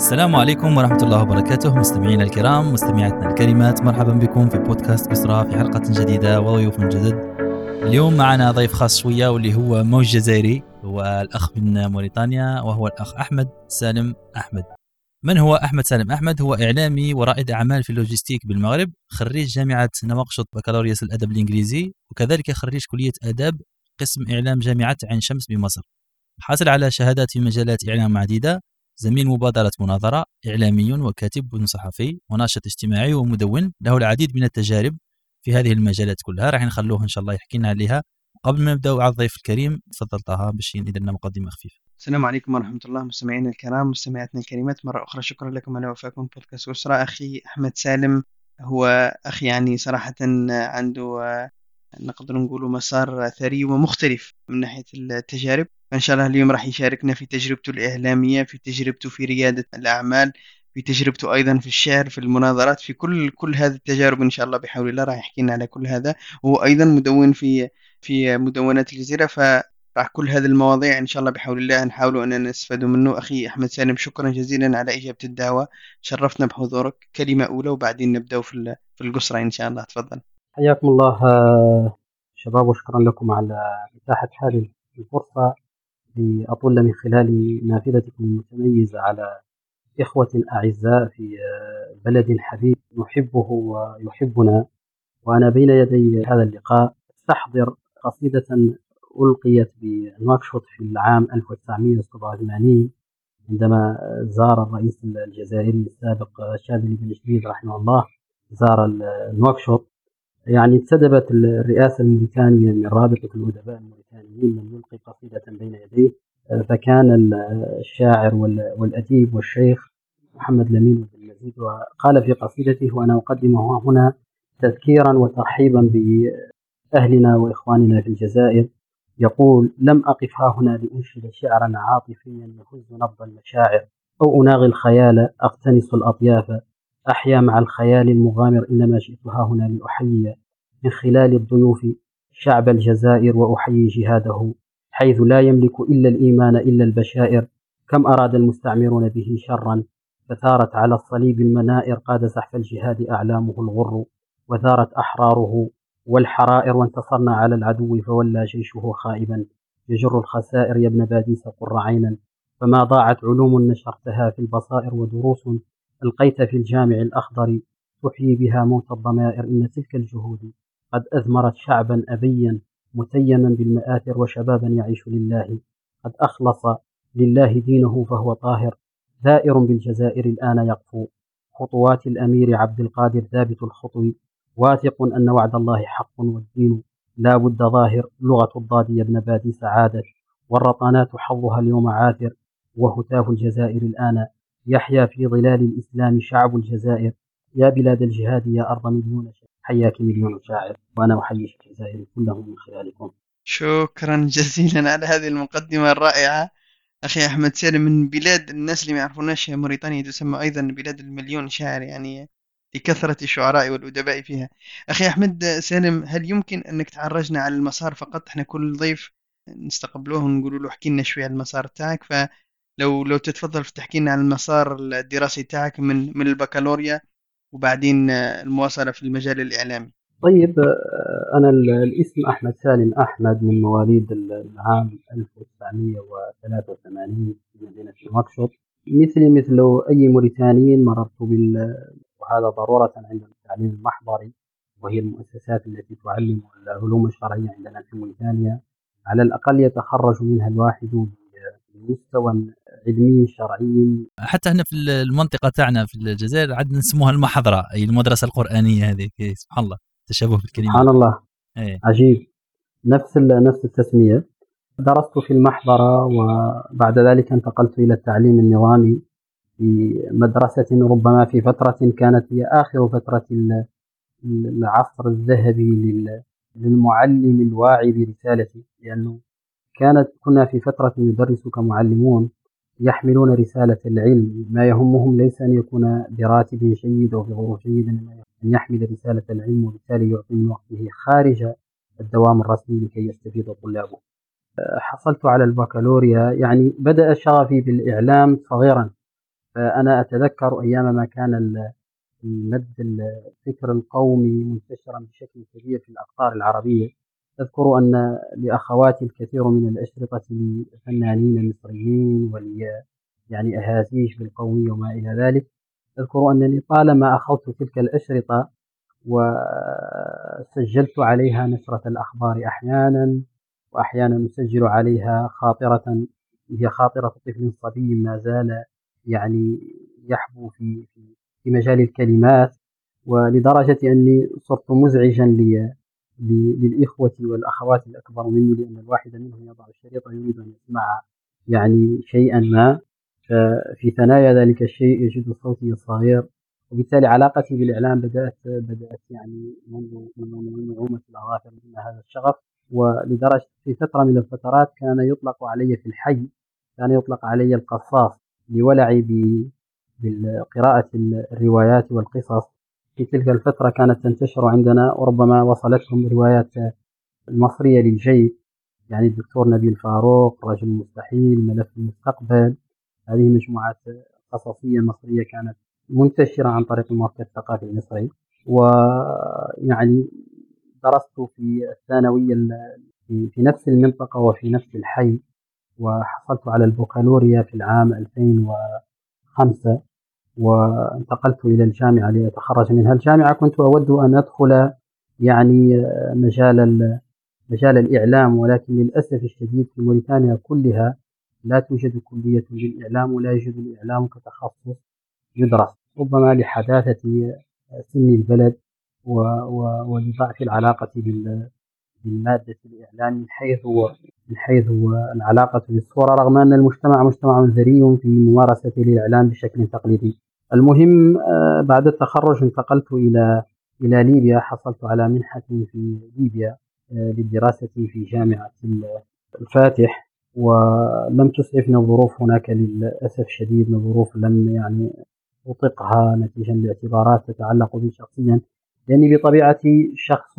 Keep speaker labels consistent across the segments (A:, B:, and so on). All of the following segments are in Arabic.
A: السلام عليكم ورحمة الله وبركاته مستمعينا الكرام مستمعاتنا الكريمات مرحبا بكم في بودكاست كسرى في حلقة جديدة وضيوف جدد. اليوم معنا ضيف خاص شوية واللي هو موج جزائري هو الأخ من موريتانيا وهو الأخ أحمد سالم أحمد. من هو أحمد سالم أحمد؟ هو إعلامي ورائد أعمال في اللوجستيك بالمغرب خريج جامعة نواقشط بكالوريوس الأدب الإنجليزي وكذلك خريج كلية آداب قسم إعلام جامعة عين شمس بمصر. حاصل على شهادات في مجالات إعلام عديدة زميل مبادرة مناظرة إعلامي وكاتب صحفي وناشط اجتماعي ومدون له العديد من التجارب في هذه المجالات كلها. راح نخلوه إن شاء الله يحكي لنا عليها. قبل ما نبداو على الضيف الكريم تفضل طه باش يدير لنا مقدمة خفيفة.
B: السلام عليكم ورحمة الله. مستمعينا الكرام مستمعاتنا الكريمات مرة أخرى شكرا لكم. على وفاكم بودكاست أسرة. أخي أحمد سالم هو أخي يعني صراحة عنده نقدر نقول مسار ثري ومختلف من ناحية التجارب. فإن شاء الله اليوم راح يشاركنا في تجربته الإعلامية في تجربته في ريادة الأعمال في تجربته أيضا في الشعر في المناظرات في كل كل هذه التجارب إن شاء الله بحول الله راح يحكي لنا على كل هذا. وهو أيضا مدون في في مدونات الجزيرة فراح كل هذه المواضيع إن شاء الله بحول الله نحاول أن نستفاد منه. أخي أحمد سالم شكرا جزيلا على إجابة الدعوة. شرفتنا بحضورك. كلمة أولى وبعدين نبدأ في في القصرة إن شاء الله. تفضل.
C: حياكم الله شباب وشكرا لكم على إتاحة هذه الفرصة لأطل من خلال نافذتكم المتميزة على إخوة أعزاء في بلد حبيب نحبه ويحبنا. وأنا بين يدي هذا اللقاء أستحضر قصيدة ألقيت بنواكشوط في العام 1987 عندما زار الرئيس الجزائري السابق شاذلي بن شديد رحمه الله زار نواكشوط يعني انتدبت الرئاسة الموريتانية من رابطة الأدباء الموريتانيين من يلقي قصيدة بين يديه فكان الشاعر والأديب والشيخ محمد لمين بن المزيد وقال في قصيدته وأنا أقدمها هنا تذكيرا وترحيبا بأهلنا وإخواننا في الجزائر. يقول لم أقف ها هنا لأنشد شعرا عاطفيا يهز نبض المشاعر أو أناغي الخيال أقتنص الأطياف أحيا مع الخيال المغامر إنما جئت هنا لأحيي من خلال الضيوف شعب الجزائر وأحيي جهاده حيث لا يملك إلا الإيمان إلا البشائر. كم أراد المستعمرون به شرا فثارت على الصليب المنائر قاد زحف الجهاد أعلامه الغر وثارت أحراره والحرائر وانتصرنا على العدو فولى جيشه خائبا. يجر الخسائر يا ابن باديس قر عينا. فما ضاعت علوم نشرتها في البصائر ودروس ألقيت في الجامع الأخضر تحيي بها موت الضمائر إن تلك الجهود قد أذمرت شعبا أبيا متيما بالمآثر وشبابا يعيش لله. قد أخلص لله دينه فهو طاهر ثائر بالجزائر الآن يقفو. خطوات الأمير عبد القادر ثابت الخطو واثق أن وعد الله حق والدين. لا بد ظاهر لغة الضاد يا ابن بادي سعادة والرطانات حظها اليوم عاثر وهتاف الجزائر الآن يحيا في ظلال الإسلام شعب الجزائر. يا بلاد الجهاد يا أرض مليون شاعر حياك مليون شاعر. وأنا أحيي الجزائر كلهم من خلالكم.
B: شكرا جزيلا على هذه المقدمة الرائعة. أخي أحمد سالم من بلاد الناس اللي ما يعرفوناش موريتانيا تسمى أيضا بلاد المليون شاعر يعني لكثرة الشعراء والأدباء فيها. أخي أحمد سالم هل يمكن أنك تعرجنا على المسار فقط؟ إحنا كل ضيف نستقبلوه ونقول له احكي لنا شوية عن المسار تاعك لو تتفضل تحكي لنا عن المسار الدراسي تاعك من من البكالوريا وبعدين المواصلة في المجال الإعلامي.
C: طيب أنا الاسم أحمد سالم أحمد من مواليد العام 1983 في مدينة نواكشوط. مثلي مثل أي موريتاني مررت بال وهذا ضرورة عند التعليم المحضري وهي المؤسسات التي تعلم العلوم الشرعية عندنا في موريتانيا. على الأقل يتخرج منها الواحد بمستوى علمي شرعي.
A: حتى هنا في المنطقة تاعنا في الجزائر عندنا نسموها المحضرة أي المدرسة القرآنية هذه سبحان الله تشابه في الكلمات
C: سبحان الله. أيه. عجيب. نفس نفس التسمية. درست في المحضرة وبعد ذلك انتقلت إلى التعليم النظامي في مدرسة ربما في فترة كانت هي آخر فترة العصر الذهبي للمعلم الواعي برسالته لأنه كانت كنا في فترة يدرس كمعلمون يحملون رسالة العلم. ما يهمهم ليس أن يكون براتب جيد أو بظروف إنما أن يحمل رسالة العلم وبالتالي يعطي من وقته خارج الدوام الرسمي لكي يستفيد طلابه. حصلت على البكالوريا يعني بدأ شغفي بالإعلام صغيرا. فأنا أتذكر أيام ما كان المد الفكر القومي منتشرا بشكل كبير في الأقطار العربية. أذكر أن لأخواتي الكثير من الأشرطة لفنانين مصريين ولي يعني أهازيج بالقومية وما إلى ذلك أذكر أنني طالما أخذت تلك الأشرطة وسجلت عليها نشرة الأخبار أحيانا وأحيانا أسجل عليها خاطرة هي خاطرة طفل صبي ما زال يعني يحبو في في مجال الكلمات ولدرجة أني صرت مزعجا لي للإخوة والأخوات الأكبر مني لأن الواحد منهم يضع الشريط يريد أن يسمع يعني شيئا ما. ففي ثنايا ذلك الشيء يجد صوتي الصغير وبالتالي علاقتي بالإعلام بدأت بدأت يعني منذ من نعومة الأظافر من هذا الشغف. ولدرجة في فترة من الفترات كان يطلق علي في الحي كان يطلق علي القصاص لولعي بقراءة الروايات والقصص. في تلك الفترة كانت تنتشر عندنا وربما وصلتهم روايات المصرية للجيد يعني الدكتور نبيل فاروق رجل المستحيل ملف المستقبل. هذه مجموعات قصصية مصرية كانت منتشرة عن طريق المركز الثقافي المصري. ويعني درست في الثانوية في نفس المنطقة وفي نفس الحي وحصلت على البكالوريا في العام 2005 وانتقلت إلى الجامعة لأتخرج منها. الجامعة كنت أود أن أدخل يعني مجال مجال الإعلام ولكن للأسف الشديد في موريتانيا كلها لا توجد كلية للإعلام ولا يوجد الإعلام كتخصص يدرس. ربما لحداثة سن البلد ولضعف العلاقة بالمادة الإعلام من حيث من حيث العلاقة بالصورة رغم أن المجتمع مجتمع ذري في ممارسة الإعلام بشكل تقليدي. المهم آه، بعد التخرج انتقلت إلى إلى ليبيا. حصلت على منحة في ليبيا آه، للدراسة في جامعة الفاتح ولم تسعفني الظروف هناك للأسف شديد ظروف لم يعني أطقها نتيجة لاعتبارات تتعلق بي شخصيا لأني بطبيعتي شخص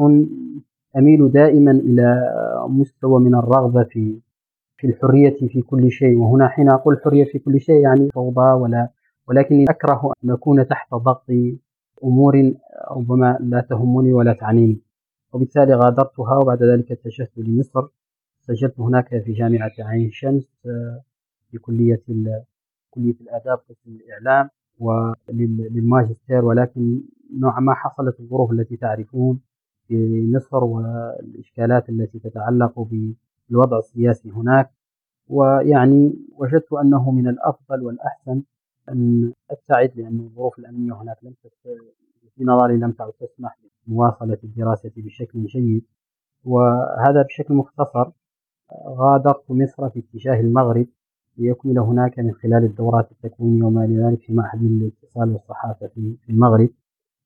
C: أميل دائما إلى مستوى من الرغبة في في الحرية في كل شيء. وهنا حين أقول حرية في كل شيء يعني فوضى ولا ولكني أكره أن أكون تحت ضغط أمور ربما لا تهمني ولا تعنيني. وبالتالي غادرتها وبعد ذلك اتجهت لمصر سجلت هناك في جامعة عين شمس في كلية كلية الآداب قسم الإعلام وللماجستير ولكن نوعا ما حصلت الظروف التي تعرفون مصر والإشكالات التي تتعلق بالوضع السياسي هناك. ويعني وجدت أنه من الأفضل والأحسن أن أبتعد لأن الظروف الأمنية هناك لم في نظري لم تعد تسمح بمواصلة الدراسة بشكل جيد. وهذا بشكل مختصر غادرت مصر في اتجاه المغرب ليكمل هناك من خلال الدورات التكوينية وما إلى ذلك في معهد الاتصال والصحافة في المغرب.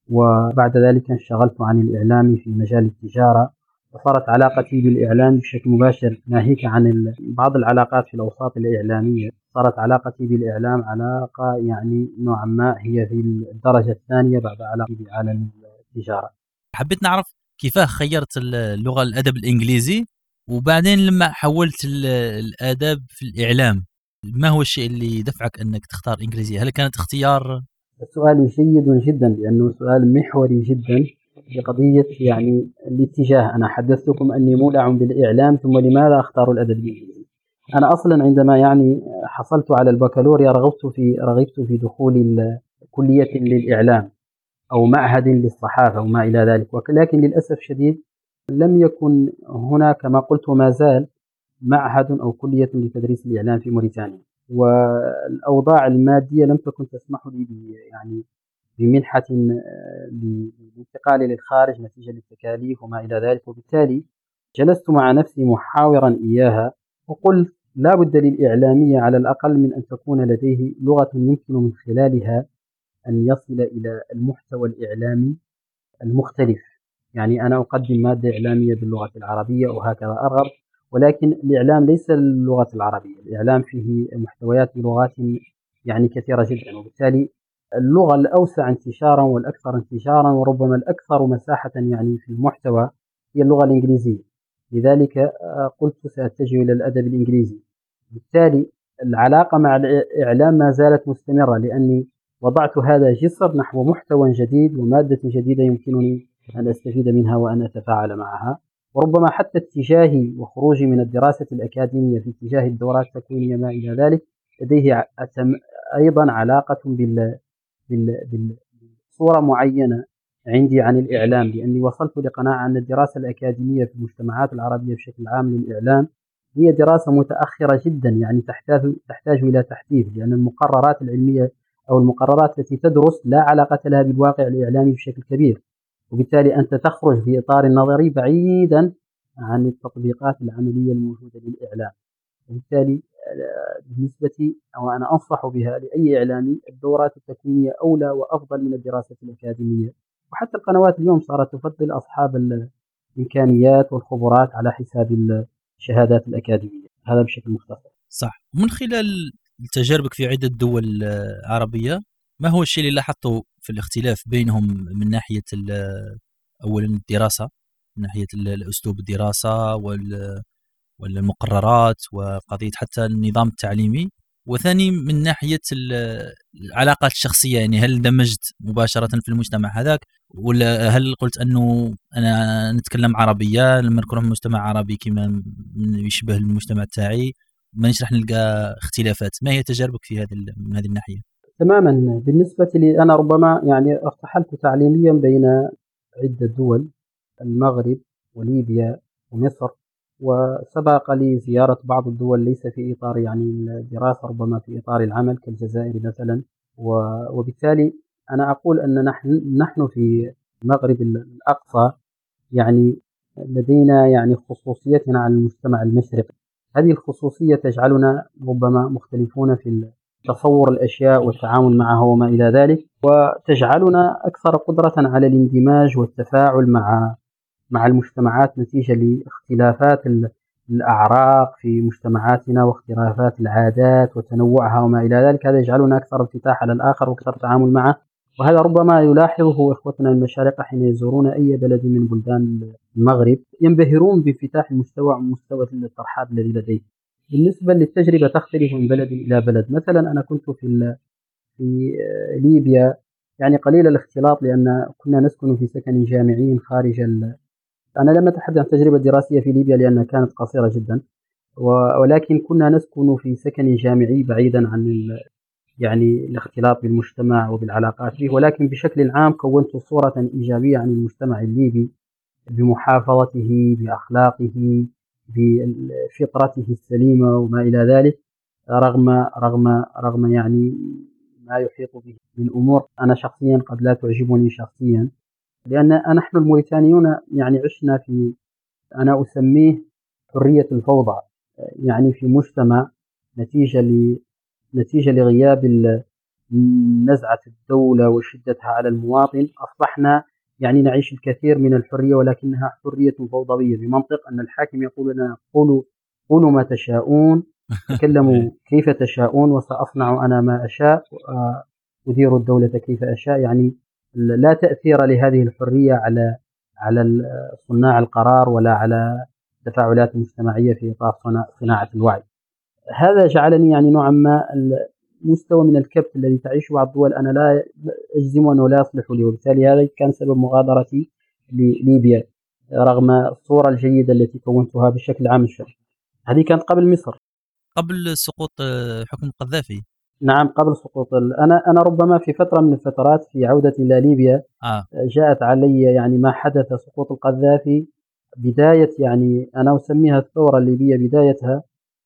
C: وبعد ذلك انشغلت عن الإعلام في مجال التجارة وصارت علاقتي بالإعلام بشكل مباشر ناهيك عن بعض العلاقات في الأوساط الإعلامية. صارت علاقتي بالإعلام علاقة يعني نوعا ما هي في الدرجة الثانية بعد علاقتي بعالم التجارة.
A: حبيت نعرف كيف خيرت اللغة الأدب الإنجليزي وبعدين لما حولت الآداب في الإعلام ما هو الشيء اللي دفعك أنك تختار إنجليزية؟ هل كانت اختيار
C: سؤال جيد جدا لأنه سؤال محوري جدا بقضية يعني الاتجاه. أنا حدثتكم أني مولع بالإعلام ثم لماذا أختار الأدب؟ الإنجليزي أنا أصلا عندما يعني حصلت على البكالوريا رغبت في رغبت في دخول كلية للإعلام أو معهد للصحافة وما إلى ذلك. ولكن للأسف شديد لم يكن هنا كما قلت وما زال معهد أو كلية لتدريس الإعلام في موريتانيا. والأوضاع المادية لم تكن تسمح لي يعني بمنحة للانتقال للخارج نتيجة للتكاليف وما إلى ذلك. وبالتالي جلست مع نفسي محاورا إياها وقلت لا بد للإعلامية على الأقل من أن تكون لديه لغة يمكن من خلالها أن يصل إلى المحتوى الإعلامي المختلف. يعني أنا أقدم مادة إعلامية باللغة العربية وهكذا. أرغب ولكن الإعلام ليس اللغة العربية الإعلام فيه محتويات لغات يعني كثيرة جدا وبالتالي اللغة الأوسع انتشارا والأكثر انتشارا وربما الأكثر مساحة يعني في المحتوى هي اللغة الإنجليزية. لذلك آه، قلت سأتجه إلى الأدب الإنجليزي. بالتالي العلاقة مع الإعلام ما زالت مستمرة لأني وضعت هذا جسر نحو محتوى جديد ومادة جديدة يمكنني أن أستفيد منها وأن أتفاعل معها. وربما حتى اتجاهي وخروجي من الدراسة الأكاديمية في اتجاه الدورات التكوينية ما إلى ذلك لديه أيضا علاقة بال... بصورة معينة عندي عن الإعلام لأني وصلت لقناعة أن الدراسة الأكاديمية في المجتمعات العربية بشكل عام للإعلام هي دراسة متأخرة جدا يعني تحتاج تحتاج إلى تحديث لأن المقررات العلمية أو المقررات التي تدرس لا علاقة لها بالواقع الإعلامي بشكل كبير. وبالتالي أنت تخرج في إطار النظري بعيدا عن التطبيقات العملية الموجودة للإعلام. وبالتالي بالنسبة أو أنا أنصح بها لأي إعلامي الدورات التكوينية أولى وأفضل من الدراسة الأكاديمية. وحتى القنوات اليوم صارت تفضل أصحاب الإمكانيات والخبرات على حساب الشهادات الأكاديمية. هذا بشكل مختصر.
A: صح. من خلال تجاربك في عدة دول عربية ما هو الشيء اللي لاحظته في الاختلاف بينهم من ناحية أولا الدراسة من ناحية الأسلوب الدراسة والمقررات وقضية حتى النظام التعليمي وثاني من ناحية العلاقات الشخصية يعني هل اندمجت مباشرة في المجتمع هذاك ولا هل قلت أنه أنا نتكلم عربية لما نكون في مجتمع عربي كما يشبه المجتمع تاعي مانيش راح نلقى اختلافات. ما هي تجاربك في هذه من هذه الناحية؟
C: تماما. بالنسبة لي أنا ربما يعني ارتحلت تعليميا بين عدة دول المغرب وليبيا ومصر وسبق لي زيارة بعض الدول ليس في إطار يعني الدراسة ربما في إطار العمل كالجزائر مثلا. وبالتالي أنا أقول أن نحن نحن في المغرب الأقصى يعني لدينا يعني خصوصية عن المجتمع المشرقي. هذه الخصوصية تجعلنا ربما مختلفون في تصور الأشياء والتعامل معها وما إلى ذلك وتجعلنا أكثر قدرة على الاندماج والتفاعل مع مع المجتمعات نتيجة لاختلافات الأعراق في مجتمعاتنا واختلافات العادات وتنوعها وما إلى ذلك. هذا يجعلنا أكثر انفتاح على الآخر وأكثر تعامل معه وهذا ربما يلاحظه إخوتنا المشارقة حين يزورون أي بلد من بلدان المغرب ينبهرون بانفتاح المستوى ومستوى الترحاب الذي لديه. بالنسبة للتجربة تختلف من بلد إلى بلد. مثلا أنا كنت في في ليبيا. يعني قليل الاختلاط لأن كنا نسكن في سكن جامعي خارج أنا لم أتحدث عن التجربة الدراسية في ليبيا لأنها كانت قصيرة جدا. ولكن كنا نسكن في سكن جامعي بعيدا عن يعني الاختلاط بالمجتمع وبالعلاقات به ولكن بشكل عام كونت صورة إيجابية عن المجتمع الليبي بمحافظته بأخلاقه بفطرته السليمة وما إلى ذلك رغم رغم رغم يعني ما يحيط به من أمور. أنا شخصيا قد لا تعجبني شخصيا لأن نحن الموريتانيون يعني عشنا في أنا أسميه حرية الفوضى يعني في مجتمع نتيجة ل نتيجة لغياب نزعة الدولة وشدتها على المواطن. أصبحنا يعني نعيش الكثير من الحرية ولكنها حرية فوضوية بمنطق أن الحاكم يقول لنا قولوا قولوا ما تشاءون تكلموا كيف تشاءون وسأصنع أنا ما أشاء أدير الدولة كيف أشاء. يعني لا تأثير لهذه الحرية على على صناع القرار ولا على التفاعلات المجتمعية في إطار صناعة الوعي. هذا جعلني يعني نوعا ما مستوى من الكبت الذي تعيشه بعض الدول أنا لا أجزم أنه لا يصلح لي وبالتالي هذا كان سبب مغادرتي لليبيا رغم الصورة الجيدة التي كونتها بشكل عام الشر هذه كانت قبل مصر.
A: قبل سقوط حكم القذافي
C: نعم قبل سقوط. أنا أنا ربما في فترة من الفترات في عودتي إلى ليبيا
A: آه.
C: جاءت علي يعني ما حدث سقوط القذافي بداية يعني أنا أسميها الثورة الليبية بدايتها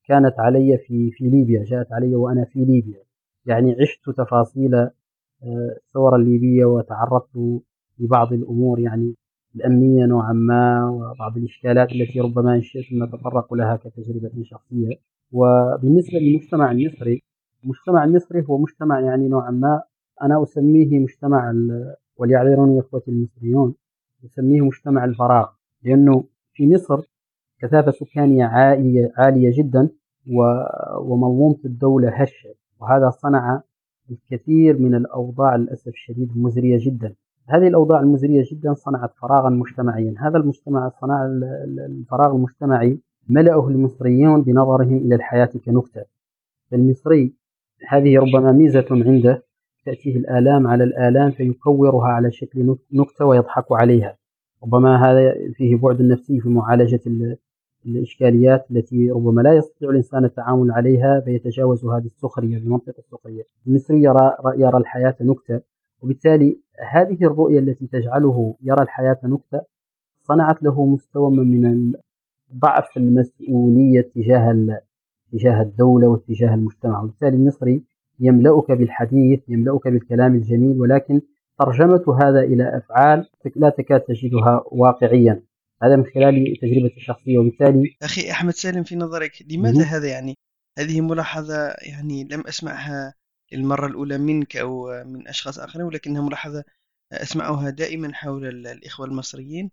C: كانت علي في في ليبيا جاءت علي وأنا في ليبيا. يعني عشت تفاصيل آه، الثوره الليبية وتعرضت لبعض الأمور يعني الأمنية نوعا ما وبعض الإشكالات التي ربما ان شئت نتطرق لها كتجربة شخصية. وبالنسبة للمجتمع المصري المجتمع المصري هو مجتمع يعني نوعا ما أنا أسميه مجتمع وليعذروني إخوتي المصريون أسميه مجتمع الفراغ. لأنه في مصر كثافة سكانية عالية عالية جدا ومنظومة الدولة هشة. وهذا صنع الكثير من الأوضاع للأسف الشديد مزرية جدا. هذه الأوضاع المزرية جدا صنعت فراغا مجتمعيا. هذا المجتمع صنع الفراغ المجتمعي ملأه المصريون بنظرهم إلى الحياة كنكتة. فالمصري هذه ربما ميزة عنده تأتيه الآلام على الآلام فيكورها على شكل نكتة ويضحك عليها. ربما هذا فيه بعد نفسي في معالجة الإشكاليات التي ربما لا يستطيع الإنسان التعامل عليها فيتجاوز هذه السخرية بمنطق السخرية. المصري يرى, يرى الحياة نكتة وبالتالي هذه الرؤية التي تجعله يرى الحياة نكتة صنعت له مستوى من ضعف المسؤولية تجاه تجاه الدولة واتجاه المجتمع. وبالتالي المصري يملأك بالحديث يملأك بالكلام الجميل ولكن ترجمة هذا إلى أفعال لا تكاد تجدها واقعيا. هذا من خلال تجربتي الشخصية. وبالتالي
B: أخي أحمد سالم في نظرك لماذا هذا يعني؟ هذه ملاحظة يعني لم أسمعها المرة الأولى منك أو من أشخاص آخرين ولكنها ملاحظة أسمعها دائما حول الإخوة المصريين.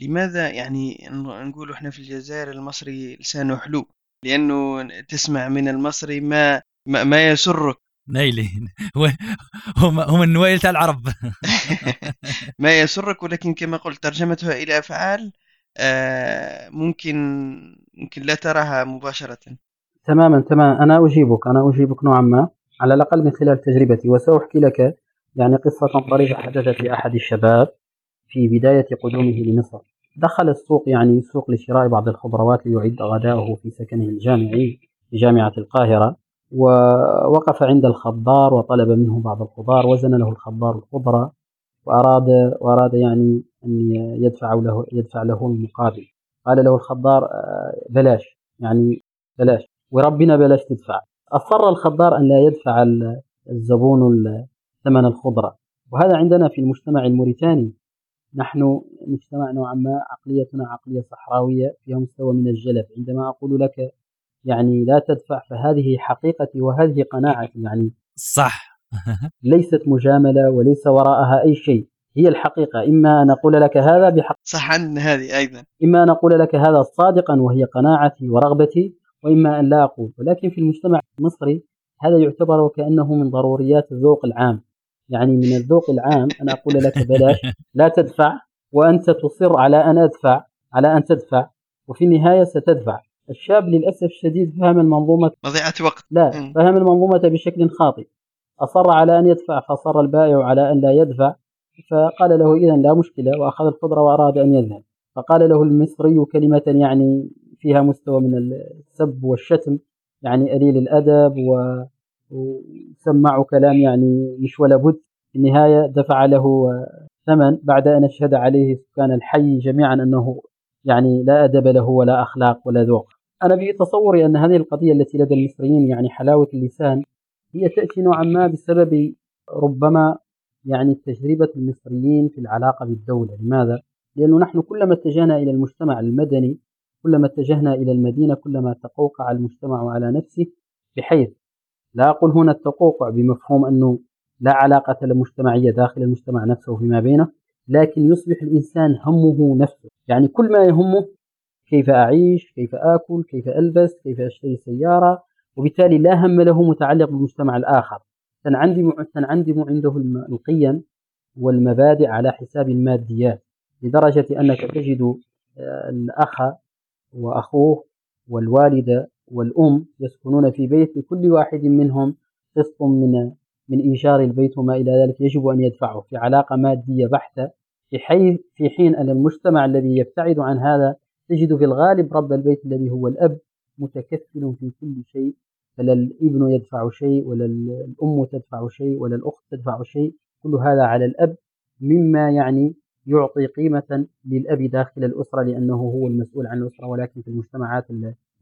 B: لماذا يعني نقول إحنا في الجزائر المصري لسانه حلو؟ لأنه تسمع من المصري ما ما, ما يسرك.
A: نيلي هم هم النويل تاع العرب.
B: ما يسرك ولكن كما قلت ترجمتها إلى أفعال ممكن ممكن لا تراها مباشرة.
C: تماما تماما. أنا أجيبك أنا أجيبك نوعا ما على الأقل من خلال تجربتي وسأحكي لك يعني قصة طريفة حدثت لأحد الشباب في بداية قدومه لمصر. دخل السوق يعني سوق لشراء بعض الخضروات ليعد غداءه في سكنه الجامعي في جامعة القاهرة ووقف عند الخضار وطلب منه بعض الخضار وزن له الخضار الخضرة وأراد وأراد يعني أن يدفع له يدفع له المقابل. قال له الخضار آه، بلاش. يعني بلاش. وربنا بلاش تدفع. أصر الخضار أن لا يدفع الزبون ثمن الخضرة. وهذا عندنا في المجتمع الموريتاني. نحن مجتمع نوعا ما عقليتنا عقلية صحراوية فيها مستوى من الجلف. عندما أقول لك يعني لا تدفع فهذه حقيقتي وهذه قناعتي. يعني
A: صح.
C: ليست مجاملة وليس وراءها أي شيء. هي الحقيقة. إما أن أقول لك هذا بحق
B: صح عندنا هذه أيضا.
C: إما أن أقول لك هذا صادقا وهي قناعتي ورغبتي وإما أن لا أقول. ولكن في المجتمع المصري هذا يعتبر وكأنه من ضروريات الذوق العام. يعني من الذوق العام أن أقول لك بلاش لا تدفع وأنت تصر على أن أدفع على أن تدفع وفي النهاية ستدفع. الشاب للأسف الشديد فهم المنظومة
B: مضيعة وقت.
C: لا فهم المنظومة بشكل خاطئ. أصر على أن يدفع فصر البائع على أن لا يدفع. فقال له إذا لا مشكلة وأخذ الخضرة وأراد أن يذهب. فقال له المصري كلمة يعني فيها مستوى من السب والشتم يعني قليل الأدب و... وسمعه كلام يعني مش ولا بد. في النهاية دفع له ثمن بعد أن أشهد عليه سكان الحي جميعا أنه يعني لا أدب له ولا أخلاق ولا ذوق. أنا بتصوري أن هذه القضية التي لدى المصريين يعني حلاوة اللسان هي تأتي نوعا ما بسبب ربما يعني تجربة المصريين في العلاقة بالدولة. لماذا؟ لأنه نحن كلما اتجهنا إلى المجتمع المدني كلما اتجهنا إلى المدينة كلما تقوقع المجتمع على نفسه بحيث لا أقول هنا التقوقع بمفهوم أنه لا علاقة للمجتمعية داخل المجتمع نفسه فيما بينه لكن يصبح الإنسان همه نفسه. يعني كل ما يهمه كيف أعيش كيف آكل كيف ألبس كيف أشتري سيارة وبالتالي لا هم له متعلق بالمجتمع الآخر. تنعندم, تنعندم عنده القيم والمبادئ على حساب الماديات لدرجة أنك تجد آه، الأخ وأخوه والوالدة والأم يسكنون في بيت لكل واحد منهم قسط من من إيجار البيت وما إلى ذلك. يجب أن يدفعه في علاقة مادية بحتة. في, حي في حين أن المجتمع الذي يبتعد عن هذا تجد في الغالب رب البيت الذي هو الأب متكفل في كل شيء. فلا الابن يدفع شيء ولا الأم تدفع شيء ولا الأخت تدفع شيء. كل هذا على الأب مما يعني يعطي قيمة للأب داخل الأسرة لأنه هو المسؤول عن الأسرة ولكن في المجتمعات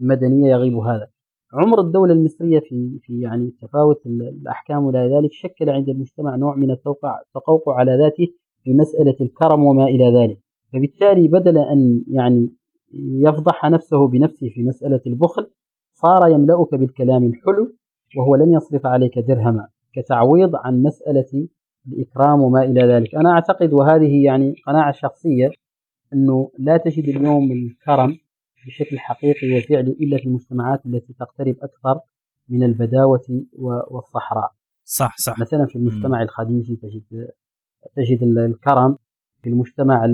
C: المدنية يغيب هذا. عمر الدولة المصرية في في يعني تفاوت الأحكام ولا ذلك شكل عند المجتمع نوع من التقوقع على ذاته في مسألة الكرم وما إلى ذلك. فبالتالي بدل أن يعني يفضح نفسه بنفسه في مسألة البخل صار يملأك بالكلام الحلو وهو لن يصرف عليك درهما كتعويض عن مسألة الإكرام وما إلى ذلك. أنا أعتقد وهذه يعني قناعة شخصية أنه لا تجد اليوم الكرم بشكل حقيقي وفعلي إلا في المجتمعات التي تقترب أكثر من البداوة والصحراء.
A: صح صح.
C: مثلا في المجتمع الخليجي تجد تجد الكرم في المجتمع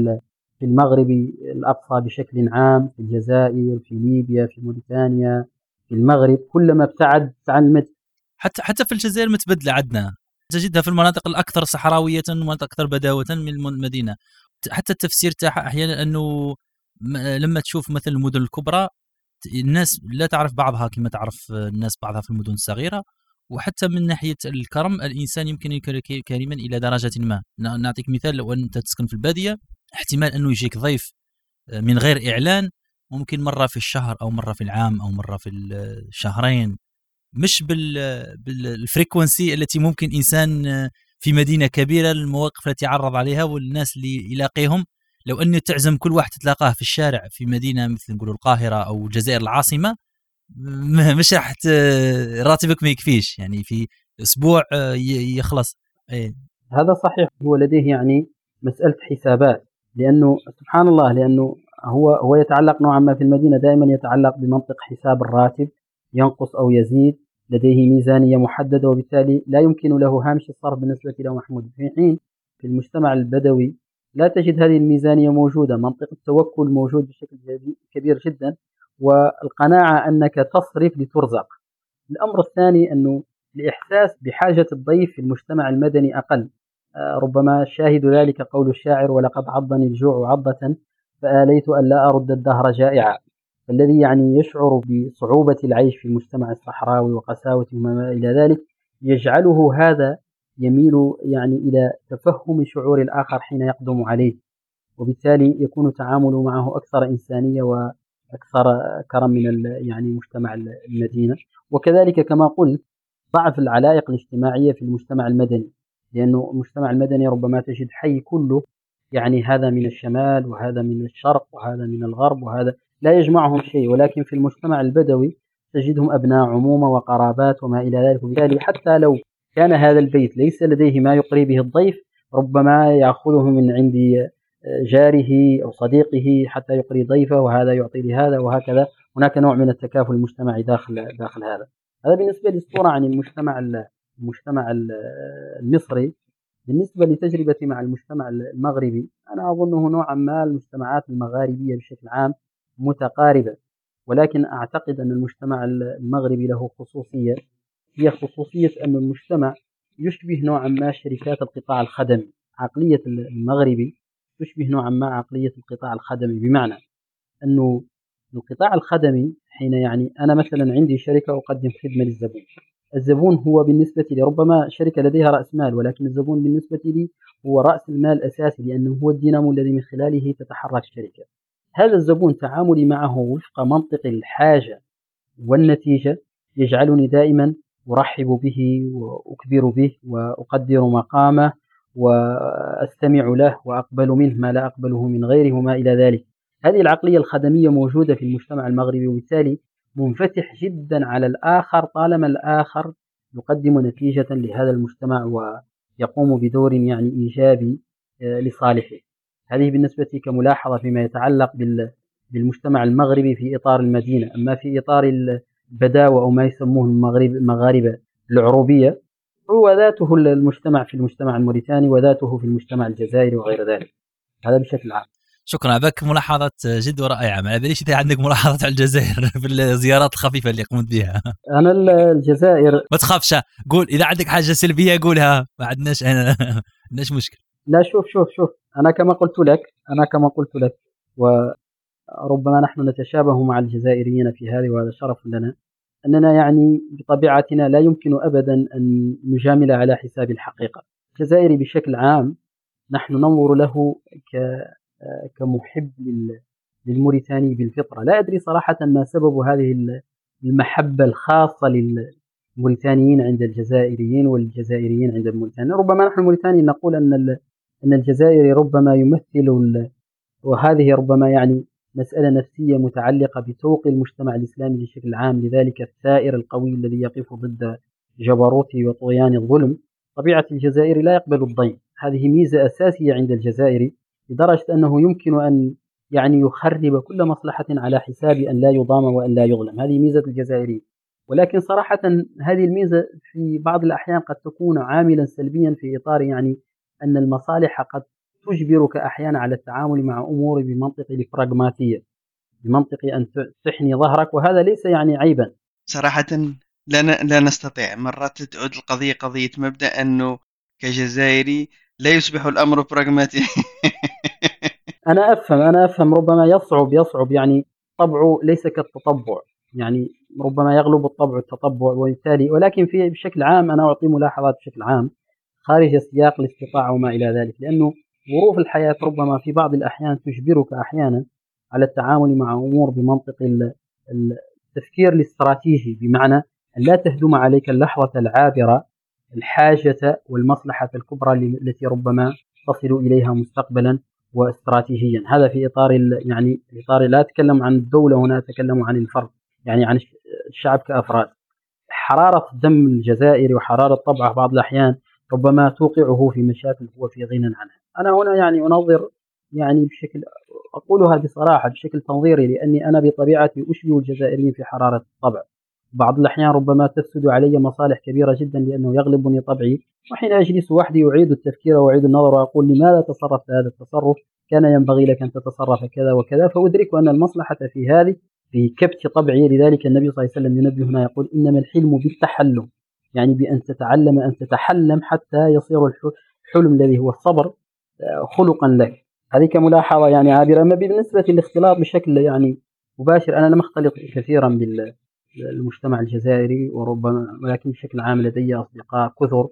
C: في المغرب الأقصى بشكل عام في الجزائر في ليبيا في موريتانيا المغرب كلما ابتعد عن المدينة
A: حتى حتى في الجزائر متبدلة عندنا. تجدها في المناطق الأكثر صحراوية والمناطق الاكثر بداوة من المدينة. حتى التفسير تاعها أحيانا أنه لما تشوف مثل المدن الكبرى الناس لا تعرف بعضها كما تعرف الناس بعضها في المدن الصغيرة. وحتى من ناحية الكرم الإنسان يمكن يكون كريما إلى درجة ما. نعطيك مثال لو انت تسكن في البادية احتمال أنه يجيك ضيف آه، من غير إعلان. ممكن مرة في الشهر أو مرة في العام أو مرة في الشهرين مش بالفريكونسي التي ممكن إنسان في مدينة كبيرة المواقف التي يعرض عليها والناس اللي يلاقيهم. لو انه تعزم كل واحد تلاقاه في الشارع في مدينة مثل نقولوا القاهرة أو الجزائر العاصمة مش راح راتبك ما يكفيش. يعني في أسبوع آه، يخلص.
C: إيه. هذا صحيح. هو لديه يعني مسألة حسابات. لأنه سبحان الله لأنه هو هو يتعلق نوعا ما في المدينة دائما يتعلق بمنطق حساب الراتب ينقص أو يزيد لديه ميزانية محددة وبالتالي لا يمكن له هامش الصرف بالنسبة له محمود. في حين في المجتمع البدوي لا تجد هذه الميزانية موجودة منطق التوكل موجود بشكل كبير جدا والقناعة أنك تصرف لترزق. الأمر الثاني أنه الإحساس بحاجة الضيف في المجتمع المدني أقل. آه، ربما شاهد ذلك قول الشاعر ولقد عضني الجوع عضة فآليت أن لا أرد الدهر جائعا. الذي يعني يشعر بصعوبة العيش في المجتمع الصحراوي وقساوته وما إلى ذلك يجعله هذا يميل يعني إلى تفهم شعور الآخر حين يقدم عليه. وبالتالي يكون التعامل معه أكثر إنسانية أكثر كرم من يعني مجتمع المدينة. وكذلك كما قلت ضعف العلائق الاجتماعية في المجتمع المدني. لأنه المجتمع المدني ربما تجد حي كله يعني هذا من الشمال وهذا من الشرق وهذا من الغرب وهذا لا يجمعهم شيء ولكن في المجتمع البدوي تجدهم أبناء عمومة وقرابات وما إلى ذلك. وبالتالي حتى لو كان هذا البيت ليس لديه ما يقري به الضيف ربما يأخذه من عند جاره أو صديقه حتى يقري ضيفه وهذا يعطي لهذا وهكذا. هناك نوع من التكافل المجتمعي داخل داخل هذا. هذا بالنسبة للصورة عن المجتمع المجتمع المصري. بالنسبة لتجربتي مع المجتمع المغربي أنا أظنه نوعا ما المجتمعات المغاربية بشكل عام متقاربة ولكن أعتقد أن المجتمع المغربي له خصوصية. هي خصوصية أن المجتمع يشبه نوعا ما شركات القطاع الخدمي. عقلية المغربي تشبه نوعا ما عقلية القطاع الخدمي بمعنى أنه القطاع الخدمي حين يعني أنا مثلا عندي شركة أقدم خدمة للزبون. الزبون هو بالنسبة لي ربما شركة لديها رأس مال ولكن الزبون بالنسبة لي هو رأس المال الأساسي لأنه هو الدينامو الذي من خلاله تتحرك الشركة هذا الزبون تعاملي معه وفق منطق الحاجة والنتيجة يجعلني دائما أرحب به وأكبر به وأقدر مقامه وأستمع له وأقبل منه ما لا أقبله من غيره وما إلى ذلك. هذه العقلية الخدمية موجودة في المجتمع المغربي وبالتالي منفتح جدا على الآخر طالما الآخر يقدم نتيجة لهذا المجتمع ويقوم بدور يعني إيجابي آه، لصالحه. هذه بالنسبة كملاحظة فيما يتعلق بالمجتمع المغربي في إطار المدينة، أما في إطار البداوه أو ما يسموه المغرب المغاربة العروبية هو ذاته المجتمع في المجتمع الموريتاني وذاته في المجتمع الجزائري وغير ذلك. هذا بشكل عام.
A: شكرا بك ملاحظة جد رائعة ما باليش إذا عندك ملاحظة على الجزائر في الزيارات الخفيفة اللي قمت بها.
C: أنا الجزائر.
A: ما تخافش. قول إذا عندك حاجة سلبية قولها. ما عندناش أنا ما عندناش مشكل
C: لا شوف شوف شوف. أنا كما قلت لك أنا كما قلت لك وربما نحن نتشابه مع الجزائريين في هذه وهذا شرف لنا أننا يعني بطبيعتنا لا يمكن أبدا أن نجامل على حساب الحقيقة. الجزائري بشكل عام نحن ننظر له كمحب للموريتاني بالفطرة. لا أدري صراحة ما سبب هذه المحبة الخاصة للموريتانيين عند الجزائريين والجزائريين عند الموريتانيين. ربما نحن الموريتاني نقول أن أن الجزائري ربما يمثل وهذه ربما يعني مسألة نفسية متعلقة بتوق المجتمع الإسلامي بشكل عام لذلك الثائر القوي الذي يقف ضد جبروته وطغيان الظلم. طبيعة الجزائر لا يقبل الضيم هذه ميزة أساسية عند الجزائري لدرجة أنه يمكن أن يعني يخرب كل مصلحة على حساب أن لا يضام وأن لا يظلم. هذه ميزة الجزائري. ولكن صراحة هذه الميزة في بعض الأحيان قد تكون عاملا سلبيا في إطار يعني أن المصالح قد تجبرك أحيانا على التعامل مع أمور بمنطق البراغماتية بمنطق أن تحني ظهرك. وهذا ليس يعني عيبا.
B: صراحة لا لا نستطيع. مرات تعود القضية قضية مبدأ أنه كجزائري لا يصبح الأمر براغماتي
C: أنا أفهم أنا أفهم ربما يصعب يصعب يعني طبعه ليس كالتطبع. يعني ربما يغلب الطبع التطبع وبالتالي ولكن في بشكل عام أنا أعطي ملاحظات بشكل عام. خارج سياق الاستطاعة وما إلى ذلك لأنه ظروف الحياة ربما في بعض الأحيان تجبرك أحيانا على التعامل مع أمور بمنطق التفكير الاستراتيجي بمعنى أن لا تهدم عليك اللحظة العابرة الحاجة والمصلحة الكبرى التي ربما تصل إليها مستقبلا واستراتيجيا. هذا في إطار يعني إطار لا أتكلم عن الدولة هنا أتكلم عن الفرد يعني عن الشعب كأفراد. حرارة الدم الجزائري وحرارة طبعه بعض الأحيان ربما توقعه في مشاكل هو في غنى عنها. أنا هنا يعني أنظر يعني بشكل أقولها بصراحة بشكل تنظيري لأني أنا بطبيعتي أشبه الجزائريين في حرارة الطبع. بعض الأحيان ربما تفسد علي مصالح كبيرة جدا لأنه يغلبني طبعي. وحين أجلس وحدي أعيد التفكير وأعيد النظر وأقول لماذا تصرفت هذا التصرف؟ كان ينبغي لك أن تتصرف كذا وكذا. فأدرك أن المصلحة في هذه في كبت طبعي. لذلك النبي صلى الله عليه وسلم ينبه هنا يقول إنما الحلم بالتحلم. يعني بأن تتعلم أن تتحلم حتى يصير الحلم الذي هو الصبر آه، خلقا لك. هذه كملاحظة يعني عابرة. أما بالنسبة للاختلاط بشكل يعني مباشر أنا لم أختلط كثيرا بالمجتمع الجزائري وربما ولكن بشكل عام لدي أصدقاء كثر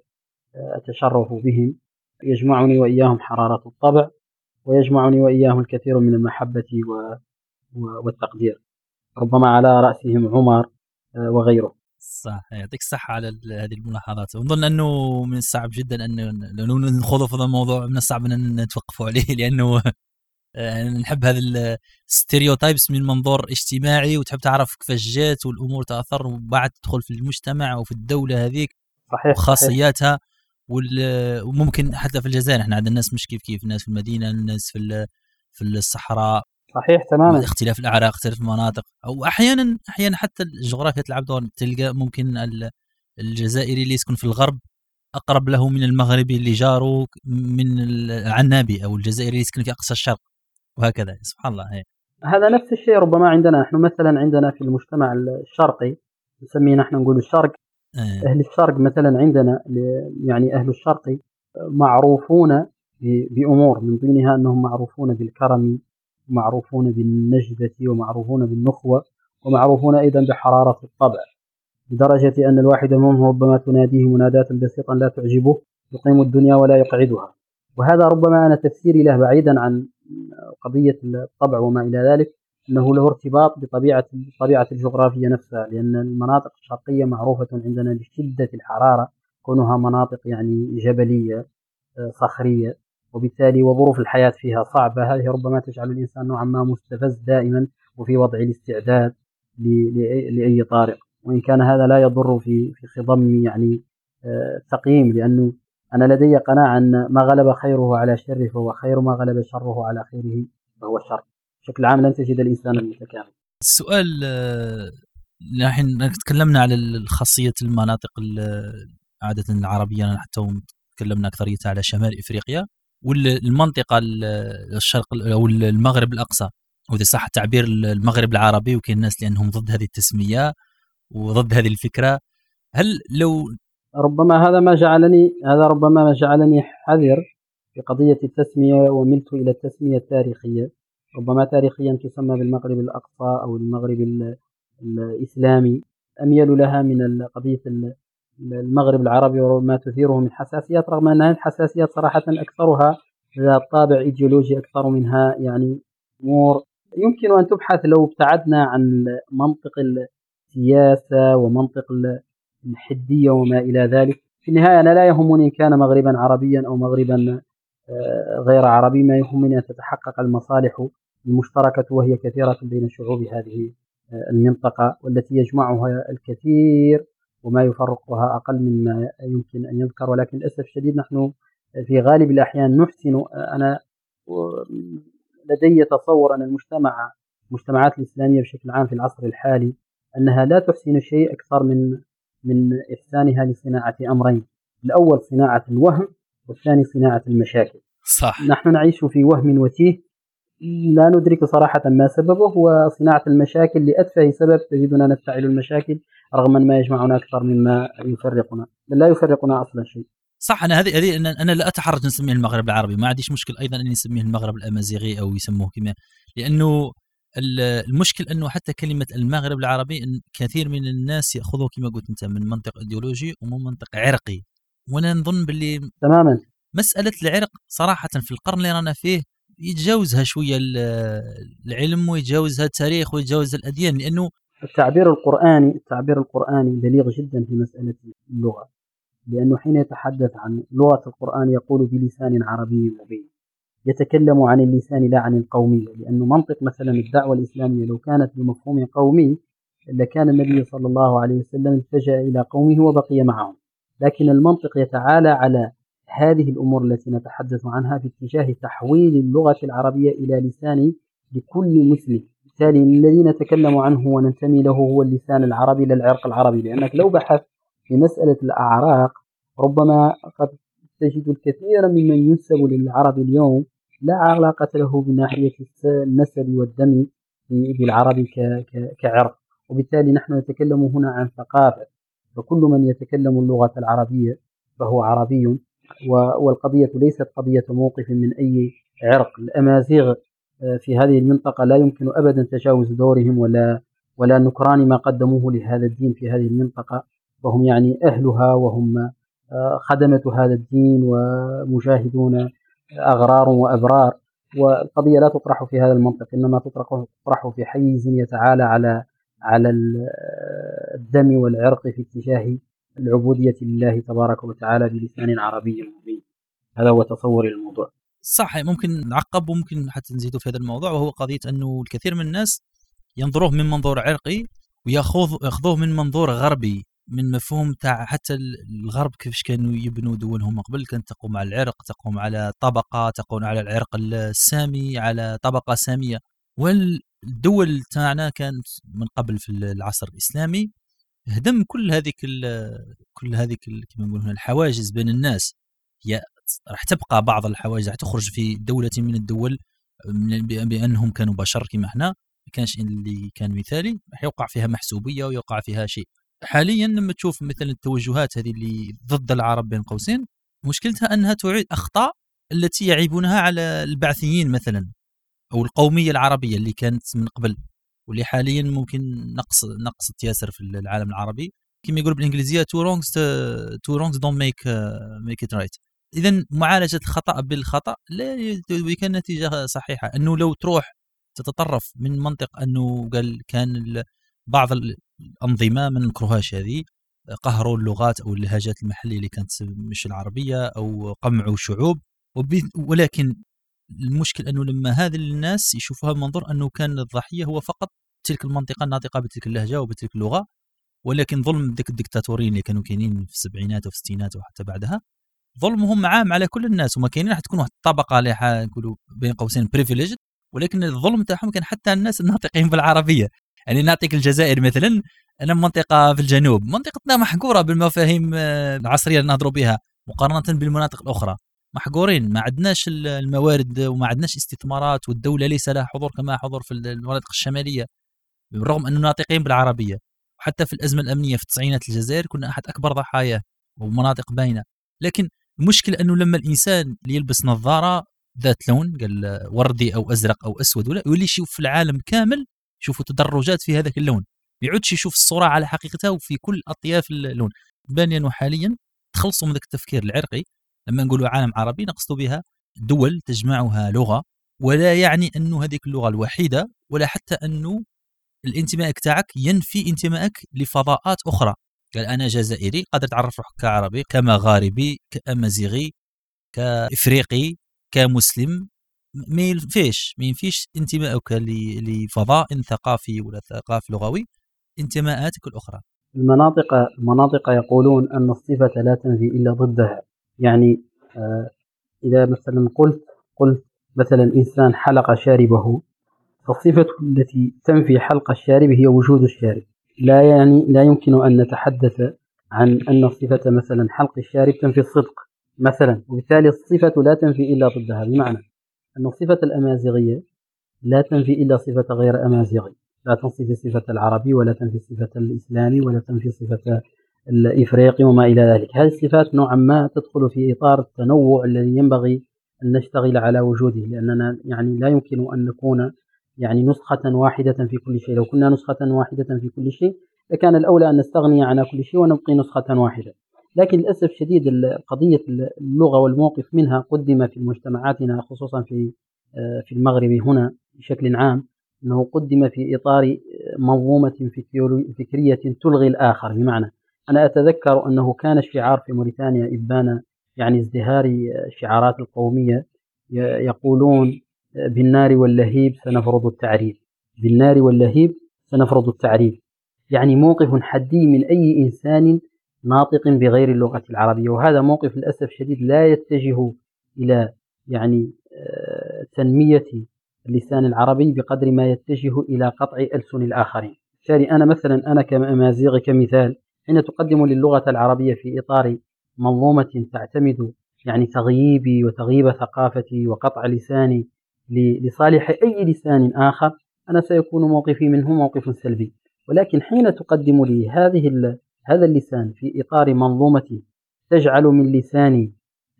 C: آه، أتشرف بهم. يجمعني وإياهم حرارة الطبع ويجمعني وإياهم الكثير من المحبة والتقدير. ربما على رأسهم عمر آه، وغيره.
A: صح يعطيك الصحة على هذه الملاحظات. ونظن أنه من الصعب جدا أن لو في هذا الموضوع من الصعب أن نتوقفوا عليه لأنه آه، نحب هذا الستيريوتايبس من منظور اجتماعي وتحب تعرف كيفاش جات والأمور تأثر وبعد تدخل في المجتمع وفي الدولة هذيك
C: صحيح
A: وخاصياتها وممكن حتى في الجزائر إحنا عندنا الناس مش كيف كيف الناس في المدينة الناس في في الصحراء.
C: صحيح تماما.
A: اختلاف الأعراق اختلاف المناطق أو أحيانا أحيانا حتى الجغرافيا تلعب دور. تلقى ممكن الجزائري اللي يسكن في الغرب أقرب له من المغربي اللي جاره من العنابي أو الجزائري اللي يسكن في أقصى الشرق. وهكذا سبحان الله هي.
C: هذا نفس الشيء ربما عندنا نحن مثلا عندنا في المجتمع الشرقي نسميه نحن نقول الشرق آه. أهل الشرق مثلا عندنا يعني أهل الشرق معروفون بأمور من ضمنها أنهم معروفون بالكرم ومعروفون بالنجدة ومعروفون بالنخوة ومعروفون أيضا بحرارة الطبع لدرجة أن الواحد منهم ربما تناديه مناداة بسيطا لا تعجبه يقيم الدنيا ولا يقعدها وهذا ربما أنا تفسيري له بعيدا عن قضية الطبع وما إلى ذلك أنه له ارتباط بطبيعة الطبيعة الجغرافية نفسها لأن المناطق الشرقية معروفة عندنا بشدة الحرارة كونها مناطق يعني جبلية آه، صخرية وبالتالي وظروف الحياة فيها صعبة. هذه ربما تجعل الإنسان نوعا ما مستفز دائما وفي وضع الاستعداد لأي طارئ. وإن كان هذا لا يضر في في خضم يعني آه، لأنه أنا لدي قناعة أن ما غلب خيره على شره فهو خير ما غلب شره على خيره فهو شر. بشكل عام لن تجد الإنسان المتكامل.
A: السؤال الحين تكلمنا على خاصية المناطق عادة العربية حتى تكلمنا أكثريتها على شمال إفريقيا والمنطقة الشرق أو المغرب الأقصى وإذا صح التعبير المغرب العربي وكاين الناس لأنهم ضد هذه التسمية وضد هذه الفكرة هل لو
C: ربما هذا ما جعلني هذا ربما ما جعلني حذر في قضية التسمية وملت إلى التسمية التاريخية. ربما تاريخيا تسمى بالمغرب الأقصى أو المغرب الإسلامي. أميل لها من قضية المغرب العربي وما تثيره من حساسيات رغم أن هذه الحساسيات صراحة أكثرها ذات طابع إيديولوجي أكثر منها يعني أمور يمكن أن تبحث لو ابتعدنا عن منطق السياسة ومنطق الحدية وما إلى ذلك. في النهاية أنا لا يهمني إن كان مغربا عربيا أو مغربا آه، غير عربي. ما يهمني أن تتحقق المصالح المشتركة وهي كثيرة بين شعوب هذه آه، المنطقة والتي يجمعها الكثير وما يفرقها أقل مما يمكن أن يذكر. ولكن للأسف الشديد نحن في غالب الأحيان نحسن أنا لدي تصور أن المجتمع المجتمعات الإسلامية بشكل عام في العصر الحالي أنها لا تحسن شيء أكثر من من إحسانها لصناعة أمرين. الأول صناعة الوهم والثاني صناعة المشاكل.
A: صح.
C: نحن نعيش في وهم وتيه. لا ندرك صراحة ما سببه هو صناعة المشاكل لأتفه سبب تجدنا نفتعل المشاكل رغم ما يجمعنا أكثر مما يفرقنا. بل لا يفرقنا أصلا شيء.
A: صح أنا هذه هذه أنا لا أتحرج نسميه المغرب العربي. ما عنديش مشكل أيضا اني نسميه المغرب الأمازيغي أو يسموه كما لأنه المشكل أنه حتى كلمة المغرب العربي إن كثير من الناس يأخذوه كما قلت أنت من منطق إيديولوجي ومن منطق عرقي. وأنا نظن باللي
C: تماما.
A: مسألة العرق صراحة في القرن اللي رانا فيه يتجاوزها شوية العلم ويتجاوزها التاريخ ويتجاوزها الأديان لأنه
C: التعبير القرآني التعبير القرآني بليغ جدا في مسألة اللغة. لأنه حين يتحدث عن لغة القرآن يقول بلسان عربي مبين. يتكلم عن اللسان لا عن القومية لأنه منطق مثلا الدعوة الإسلامية لو كانت بمفهوم قومي لكان النبي صلى الله عليه وسلم التجأ إلى قومه وبقي معهم. لكن المنطق يتعالى على هذه الأمور التي نتحدث عنها في اتجاه تحويل اللغة العربية إلى لسان لكل مسلم. بالتالي الذي نتكلم عنه وننتمي له هو اللسان العربي لا العرق العربي لأنك لو بحثت في مسألة الأعراق ربما قد تجد الكثير ممن ينسب للعرب اليوم لا علاقة له بناحية النسب والدم بالعرب كعرق. وبالتالي نحن نتكلم هنا عن ثقافة. فكل من يتكلم اللغة العربية فهو عربي والقضية ليست قضية موقف من أي عرق. الأمازيغ آه، في هذه المنطقة لا يمكن أبدا تجاوز دورهم ولا ولا نكران ما قدموه لهذا الدين في هذه المنطقة. وهم يعني أهلها وهم آه، خدمة هذا الدين ومجاهدون أغرار وأبرار والقضية لا تطرح في هذا المنطق إنما تطرح في حيز يتعالى على على الدم والعرق في اتجاه العبودية لله تبارك وتعالى بلسان عربي مبين. هذا هو تصوري للموضوع
A: صح ممكن نعقب وممكن حتى نزيدوا في هذا الموضوع وهو قضية أنه الكثير من الناس ينظروه من منظور عرقي وياخذ يأخذوه من منظور غربي. من مفهوم تاع حتى الغرب كيفاش كانوا يبنوا دولهم. قبل كانت تقوم على العرق تقوم على طبقة تقوم على العرق السامي على طبقة سامية. والدول تاعنا كانت من قبل في العصر الإسلامي هدم كل هذيك كل هذيك كما نقول هنا الحواجز بين الناس. هي راح تبقى بعض الحواجز راح تخرج في دولة من الدول بأنهم كانوا بشر كما إحنا ما كانش اللي كان مثالي راح يوقع فيها محسوبية ويوقع فيها شيء. حاليا لما تشوف مثلا التوجهات هذه اللي ضد العرب بين قوسين مشكلتها أنها تعيد أخطاء التي يعيبونها على البعثيين مثلا أو القومية العربية اللي كانت من قبل واللي حاليا ممكن نقص نقص ياسر في العالم العربي. كما يقول بالإنجليزية two wrongs two wrongs don't make make it right اذا معالجة الخطا بالخطأ لا يكون نتيجة صحيحة. أنه لو تروح تتطرف من منطق أنه قال كان بعض الانظمه ما نكرهاش هذه قهروا اللغات أو اللهجات المحلية اللي كانت مش العربية أو قمعوا شعوب ولكن المشكل أنه لما هذه الناس يشوفوها بمنظور أنه كان الضحية هو فقط تلك المنطقة الناطقة بتلك اللهجة وبتلك اللغة ولكن ظلم ذيك الدكتاتوريين اللي كانوا كاينين في السبعينات وفي الستينات وحتى بعدها ظلمهم عام على كل الناس وما كاينين راح تكون واحد الطبقه اللي نقولوا بين قوسين بريفيليج ولكن الظلم تاعهم كان حتى الناس الناطقين بالعربية. يعني نعطيك الجزائر مثلا أنا منطقة في الجنوب منطقتنا محقورة بالمفاهيم آه، العصرية اللي نهضروا بها مقارنة بالمناطق الأخرى. محقورين ما عندناش الموارد وما عندناش استثمارات والدولة ليس لها حضور كما حضور في المناطق الشمالية بالرغم انه ناطقين بالعربية. وحتى في الأزمة الأمنية في التسعينات الجزائر كنا أحد أكبر ضحاياه ومناطق باينة. لكن المشكل أنه لما الإنسان يلبس نظارة ذات لون قال وردي أو أزرق أو أسود ولا يولي يشوف العالم كامل يشوفوا تدرجات في هذاك اللون ما يعودش يشوف الصورة على حقيقتها وفي كل أطياف اللون. بان انه حاليا تخلصوا من ذاك التفكير العرقي لما نقولوا عالم عربي نقصد بها دول تجمعها لغة ولا يعني انه هذيك اللغة الوحيدة ولا حتى انه الانتماء تاعك ينفي انتمائك لفضاءات أخرى. قال أنا جزائري قادر تعرف روحك كعربي كمغاربي كأمازيغي كإفريقي كمسلم. ما ينفيش ما ينفيش انتمائك لفضاء ثقافي ولا ثقافي لغوي انتماءاتك الأخرى.
C: المناطق المناطق يقولون أن الصفة لا تنفي إلا ضدها. يعني آه، إذا مثلا قلت قلت مثلا إنسان حلق شاربه فالصفة التي تنفي حلق الشارب هي وجود الشارب. لا يعني لا يمكن أن نتحدث عن أن الصفة مثلا حلق الشارب تنفي الصدق مثلا وبالتالي الصفة لا تنفي إلا ضدها. بمعنى أن الصفة الأمازيغية لا تنفي إلا صفة غير أمازيغي. لا تنفي صفة العربي ولا تنفي صفة الإسلامي ولا تنفي صفة الإفريقي وما إلى ذلك. هذه الصفات نوعا ما تدخل في إطار التنوع الذي ينبغي أن نشتغل على وجوده لأننا يعني لا يمكن أن نكون يعني نسخة واحدة في كل شيء. لو كنا نسخة واحدة في كل شيء لكان الأولى أن نستغني عن كل شيء ونبقي نسخة واحدة. لكن للأسف الشديد قضية اللغة والموقف منها قدم في مجتمعاتنا خصوصا في آه، في المغرب هنا بشكل عام أنه قدم في إطار منظومة فكرية تلغي الآخر. بمعنى أنا أتذكر أنه كان الشعار في موريتانيا إبان يعني ازدهار الشعارات القومية يقولون بالنار واللهيب سنفرض التعريب بالنار واللهيب سنفرض التعريب يعني موقف حدي من أي إنسان ناطق بغير اللغة العربية. وهذا موقف للأسف الشديد لا يتجه إلى يعني آه، تنمية اللسان العربي بقدر ما يتجه إلى قطع ألسن الآخرين. بالتالي أنا مثلا أنا كأمازيغي كمثال حين تقدم للغة العربية في إطار منظومة تعتمد يعني تغييبي وتغييب ثقافتي وقطع لساني لصالح أي لسان آخر أنا سيكون موقفي منه موقف سلبي. ولكن حين تقدم لي هذه هذا اللسان في إطار منظومة تجعل من لساني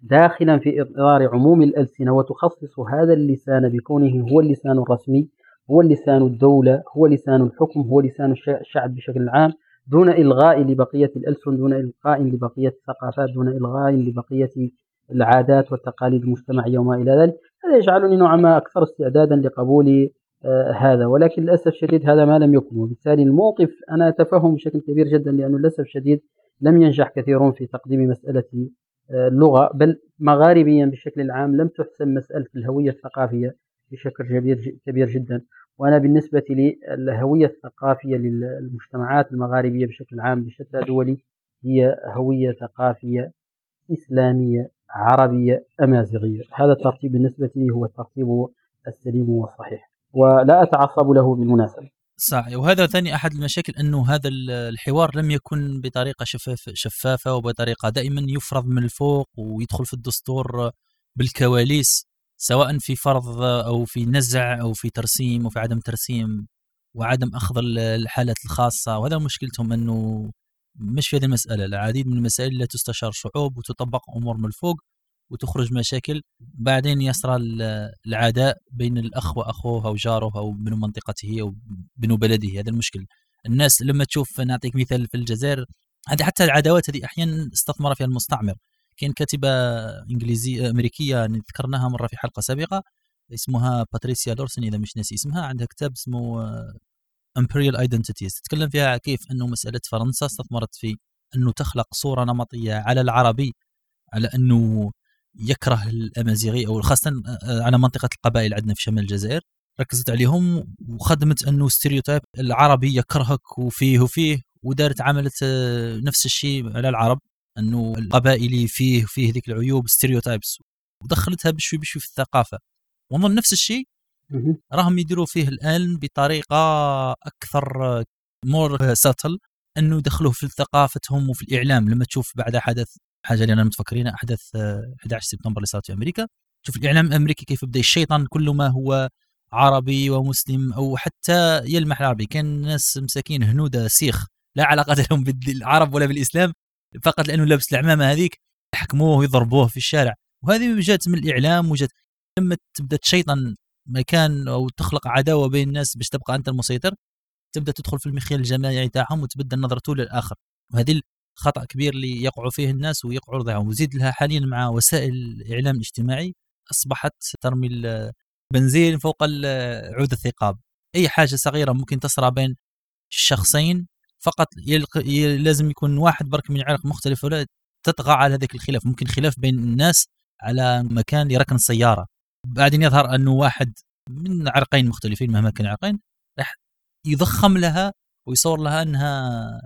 C: داخلا في إطار عموم الألسنة وتخصص هذا اللسان بكونه هو اللسان الرسمي هو اللسان الدولة هو لسان الحكم هو لسان الشعب بشكل عام دون إلغاء لبقية الألسن دون إلغاء لبقية الثقافات دون إلغاء لبقية العادات والتقاليد المجتمعية وما إلى ذلك. هذا يجعلني نوعا ما أكثر استعدادا لقبول هذا. ولكن للأسف الشديد هذا ما لم يكن. وبالتالي الموقف أنا أتفهم بشكل كبير جدا لأنه للأسف الشديد لم ينجح كثيرون في تقديم مسألة آه اللغة بل مغاربيا بشكل عام لم تحسن مسألة الهوية الثقافية بشكل كبير جدا. وأنا بالنسبة لي الهوية الثقافية للمجتمعات المغاربية بشكل عام بشتى دولي هي هوية ثقافية إسلامية عربية أمازيغية. هذا الترتيب بالنسبة لي هو الترتيب السليم والصحيح. ولا أتعصب له بالمناسبة.
A: صحيح. وهذا ثاني أحد المشاكل أنه هذا الحوار لم يكن بطريقة شفاف شفافة وبطريقة دائما يفرض من الفوق ويدخل في الدستور بالكواليس سواء في فرض أو في نزع أو في ترسيم أو في عدم ترسيم وعدم أخذ الحالات الخاصة. وهذا مشكلتهم أنه مش في هذه المسألة. العديد من المسائل لا تستشار شعوب وتطبق أمور من الفوق. وتخرج مشاكل. بعدين يصرى العداء بين الأخ وأخوه أو جاره أو بنو منطقته أو بنو بلده هذا المشكل. الناس لما تشوف نعطيك مثال في الجزائر هذه حتى العداوات هذه أحيانا استثمر فيها المستعمر. كاين كاتبة إنجليزية أمريكية ذكرناها مرة في حلقة سابقة اسمها باتريسيا لورسن إذا مش ناسي اسمها عندها كتاب اسمه Imperial Identities تتكلم فيها كيف أنه مسألة فرنسا استثمرت في أنه تخلق صورة نمطية على العربي على أنه يكره الأمازيغي أو خاصة على منطقة القبائل عندنا في شمال الجزائر. ركزت عليهم وخدمت أنه stereotype العربي يكرهك وفيه وفيه ودارت عملت نفس الشيء على العرب أنه القبائلي فيه فيه ذيك العيوب stereotypes. ودخلتها بشوي بشوي في الثقافة. ونظن نفس الشيء راهم يديروا فيه الآن بطريقة أكثر more subtle أنه يدخلوه في ثقافتهم وفي الإعلام. لما تشوف بعد حدث حاجة اللي أنا متفكرين أحداث 11 سبتمبر اللي صارت في أمريكا. شوف الإعلام الأمريكي كيف بدأ الشيطان كل ما هو عربي ومسلم أو حتى يلمح العربي. كان ناس مساكين هنودة سيخ لا علاقة لهم بالعرب ولا بالإسلام فقط لأنه لابس العمامه هذيك يحكموه ويضربوه في الشارع. وهذه جات من الإعلام وجات لما تبدأ تشيطن مكان أو تخلق عداوة بين الناس باش تبقى أنت المسيطر تبدأ تدخل في المخيل الجماعي تاعهم وتبدأ نظرته للآخر. وهذه خطأ كبير اللي يقعوا فيه الناس ويقعوا ضيعهم وزيد لها حاليا مع وسائل الإعلام الاجتماعي أصبحت ترمي البنزين فوق عود الثقاب. أي حاجة صغيرة ممكن تصرى بين الشخصين فقط يلق... لازم يكون واحد برك من عرق مختلف ولا تطغى على هذاك الخلاف. ممكن خلاف بين الناس على مكان لركن السيارة. بعدين يظهر أنه واحد من عرقين مختلفين مهما كان عرقين راح يضخم لها ويصور لها أنها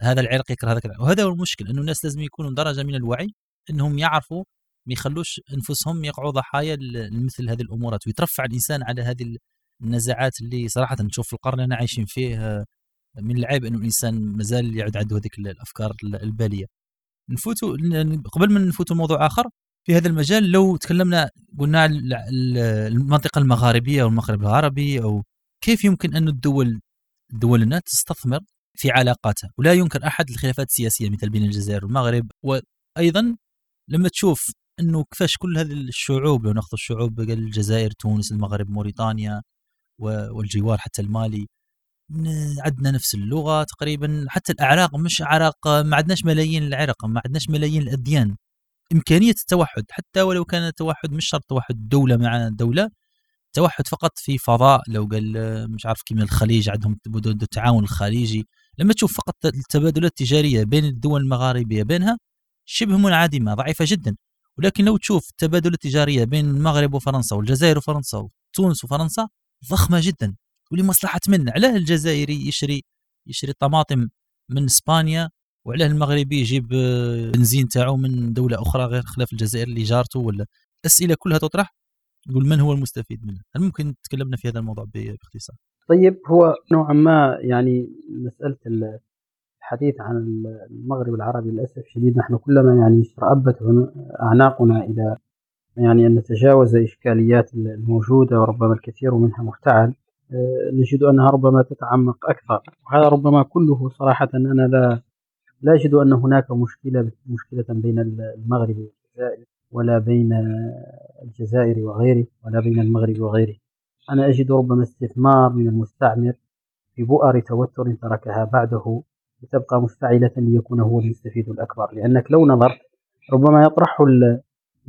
A: هذا العرق يكره هذاك العرق وهذا هو المشكل إنه الناس لازم يكونوا درجة من الوعي إنهم يعرفوا ما يخلوش أنفسهم يقعوا ضحايا لمثل هذه الأمورات. ويترفع الإنسان على هذه النزاعات اللي صراحة نشوف في القرن اللي عايشين فيه من العيب إنه الإنسان مازال يعد عنده هذيك الأفكار البالية. نفوتوا قبل ما نفوتوا موضوع آخر في هذا المجال لو تكلمنا قلنا المنطقة المغاربية أو المغرب العربي أو كيف يمكن أن الدول دولنا تستثمر في علاقاتها. ولا ينكر أحد الخلافات السياسية مثل بين الجزائر والمغرب. وأيضا لما تشوف إنه كيفاش كل هذه الشعوب لو ناخذ الشعوب الجزائر تونس المغرب موريتانيا والجوار حتى المالي عندنا نفس اللغة تقريبا. حتى الأعراق مش أعراق ما عندناش ملايين العرق ما عندناش ملايين الأديان. إمكانية التوحد حتى ولو كان التوحد مش شرط توحد دولة مع دولة توحد فقط في فضاء. لو قال مش عارف كيما الخليج عندهم التعاون الخليجي. لما تشوف فقط التبادلات التجارية بين الدول المغاربية بينها شبه منعدمة ضعيفة جدا. ولكن لو تشوف التبادلات التجاريه بين المغرب وفرنسا والجزائر وفرنسا وتونس وفرنسا ضخمة جدا. ولمصلحة من علاه الجزائري يشري يشري طماطم من إسبانيا وعلاه المغربي يجيب بنزين تاعو من دولة أخرى غير خلاف الجزائر اللي جارته ولا. أسئلة كلها تطرح يقول من هو المستفيد منها؟ هل ممكن تكلمنا في هذا الموضوع باختصار؟
C: طيب هو نوعا ما يعني مسألة الحديث عن المغرب العربي للأسف الشديد نحن كلما يعني استرأبت أعناقنا إلى يعني أن نتجاوز الاشكاليات الموجودة وربما الكثير منها مفتعل آه، نجد أنها ربما تتعمق أكثر. وهذا ربما كله صراحة أنا لا لا أجد أن هناك مشكلة مشكلة بين المغرب والجزائر ولا بين الجزائر وغيره ولا بين المغرب وغيره. أنا أجد ربما استثمار من المستعمر في بؤر توتر تركها بعده لتبقى مفتعلة ليكون هو المستفيد الأكبر. لأنك لو نظرت ربما يطرح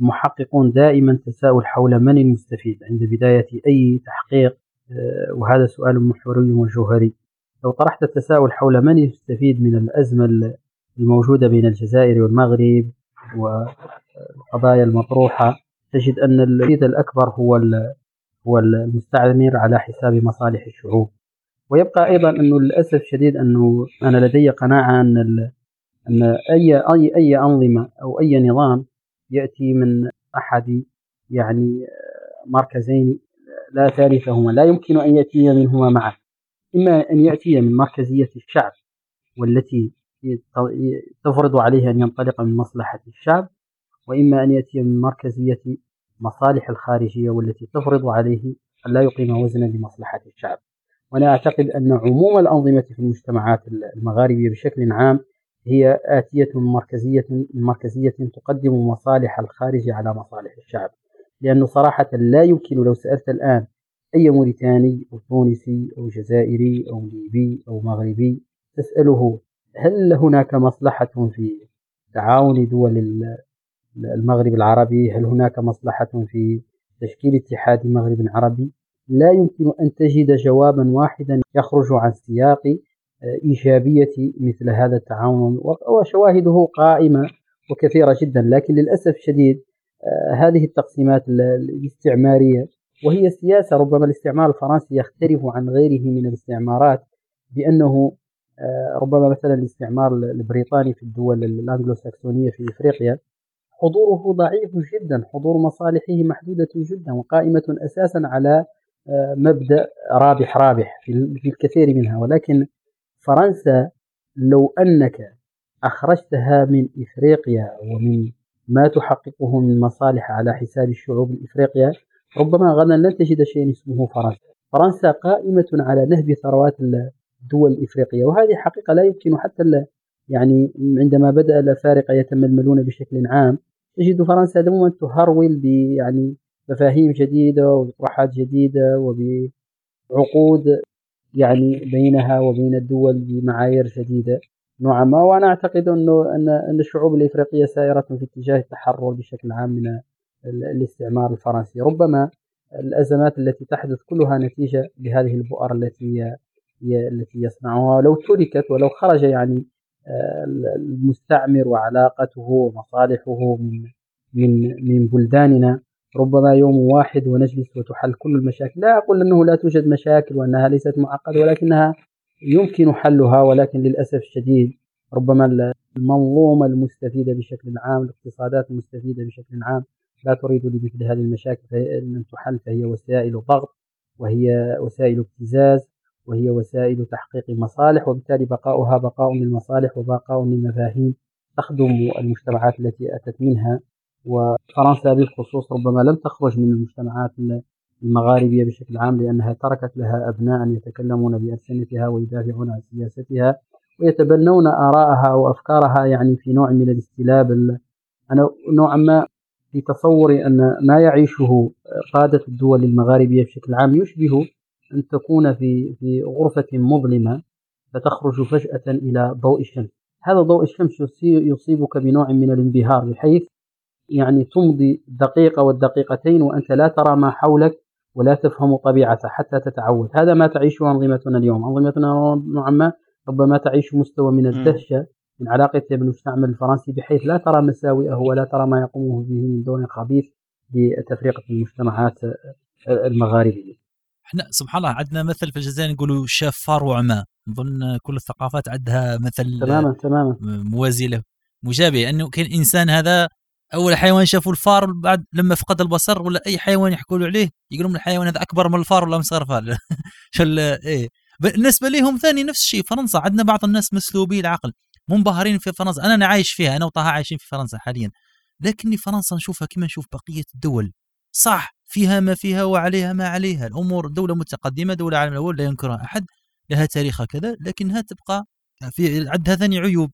C: المحققون دائما تساؤل حول من المستفيد عند بداية أي تحقيق. آه، وهذا سؤال محوري وجوهري. لو طرحت التساؤل حول من يستفيد من الأزمة الموجودة بين الجزائر والمغرب والقضايا المطروحة تجد أن المستفيد الأكبر هو هو المستعمر على حساب مصالح الشعوب. ويبقى أيضا أنه للأسف الشديد أنه أنا لدي قناعة أن أن أي أي أي أنظمة أو أي نظام يأتي من أحد يعني مركزين لا ثالثهما لا يمكن أن يأتي منهما معا. إما أن يأتي من مركزية الشعب والتي تفرض عليه أن ينطلق من مصلحة الشعب وإما أن يأتي من مركزية مصالح الخارجية والتي تفرض عليه أن لا يقيم وزنا لمصلحة الشعب. وأنا أعتقد أن عموم الأنظمة في المجتمعات المغاربية بشكل عام هي آتية مركزية مركزية تقدم مصالح الخارج على مصالح الشعب. لأنه صراحة لا يمكن لو سألت الآن أي موريتاني أو تونسي أو جزائري أو ليبي أو مغربي تسأله هل هناك مصلحة في تعاون دول المغرب العربي هل هناك مصلحة في تشكيل اتحاد مغرب عربي لا يمكن أن تجد جوابا واحدا يخرج عن سياق آه، إيجابية مثل هذا التعاون وشواهده قائمة وكثيرة جدا. لكن للأسف الشديد آه، هذه التقسيمات الاستعمارية وهي سياسة ربما الاستعمار الفرنسي يختلف عن غيره من الاستعمارات بأنه آه، ربما مثلا الاستعمار البريطاني في الدول الأنجلو ساكسونية في إفريقيا حضوره ضعيف جدا حضور مصالحه محدودة جدا وقائمة أساسا على مبدأ رابح رابح في الكثير منها. ولكن فرنسا لو أنك أخرجتها من إفريقيا ومن ما تحققه من مصالح على حساب الشعوب الإفريقية ربما غدا لن تجد شيء اسمه فرنسا. فرنسا قائمة على نهب ثروات الدول الإفريقية وهذه حقيقة لا يمكن حتى يعني عندما بدأ الأفارقة يتململون بشكل عام تجد فرنسا دوما تهرول يعني مفاهيم جديدة وبطروحات جديدة وبعقود يعني بينها وبين الدول بمعايير جديدة نوعا ما. وأنا أعتقد أنه أن الشعوب الإفريقية سائرة في اتجاه التحرر بشكل عام من الاستعمار الفرنسي. ربما الأزمات التي تحدث كلها نتيجة لهذه البؤر التي التي يصنعها. لو تركت ولو خرج يعني المستعمر وعلاقته ومصالحه من من من بلداننا. ربما يوم واحد ونجلس وتحل كل المشاكل. لا أقول أنه لا توجد مشاكل وأنها ليست معقدة ولكنها يمكن حلها ولكن للأسف الشديد ربما المنظومة المستفيدة بشكل عام الاقتصادات المستفيدة بشكل عام لا تريد لمثل هذه المشاكل أن تحل فهي وسائل ضغط وهي وسائل ابتزاز. وهي وسائل تحقيق مصالح وبالتالي بقاؤها بقاء للمصالح وبقاء للمفاهيم تخدم المجتمعات التي أتت منها. وفرنسا بالخصوص ربما لم تخرج من المجتمعات المغاربية بشكل عام لأنها تركت لها أبناء يتكلمون بألسنتها ويدافعون عن سياستها ويتبنون آراءها وأفكارها يعني في نوع من الاستلاب. أنا نوعا ما في تصوري أن ما يعيشه قادة الدول المغاربية بشكل عام يشبه أن تكون في في غرفة مظلمة فتخرج فجأة إلى ضوء الشمس. هذا ضوء الشمس يصيبك بنوع من الانبهار بحيث يعني تمضي دقيقة والدقيقتين وأنت لا ترى ما حولك ولا تفهم طبيعته حتى تتعود. هذا ما تعيشه أنظمتنا اليوم. أنظمتنا نوعا ما ربما تعيش مستوى من الدهشة من علاقتها بالمستعمر الفرنسي بحيث لا ترى مساوئه ولا ترى ما يقومه به من دون خبيث لتفرقة المجتمعات المغاربية.
A: إحنا سبحان الله عندنا مثل في الجزائر نقولوا شاف فار وعمى. نظن كل الثقافات عندها مثل
C: تماما تماما.
A: موازي له. مجابه أنه كان إنسان هذا أول حيوان شافوا الفار بعد لما فقد البصر ولا أي حيوان يحكوا له عليه يقولون الحيوان هذا أكبر من الفار ولا مصغر فار. شو إيه. بالنسبة لهم ثاني نفس الشيء فرنسا. عندنا بعض الناس مسلوبي العقل منبهرين في فرنسا. أنا, أنا عايش فيها أنا وطه عايشين في فرنسا حاليا. لكني فرنسا نشوفها كما نشوف بقية الدول. صح. فيها ما فيها وعليها ما عليها. الأمور دولة متقدمة دولة العالم الأول لا ينكرها أحد لها تاريخها كذا لكنها تبقى في عندها ثاني عيوب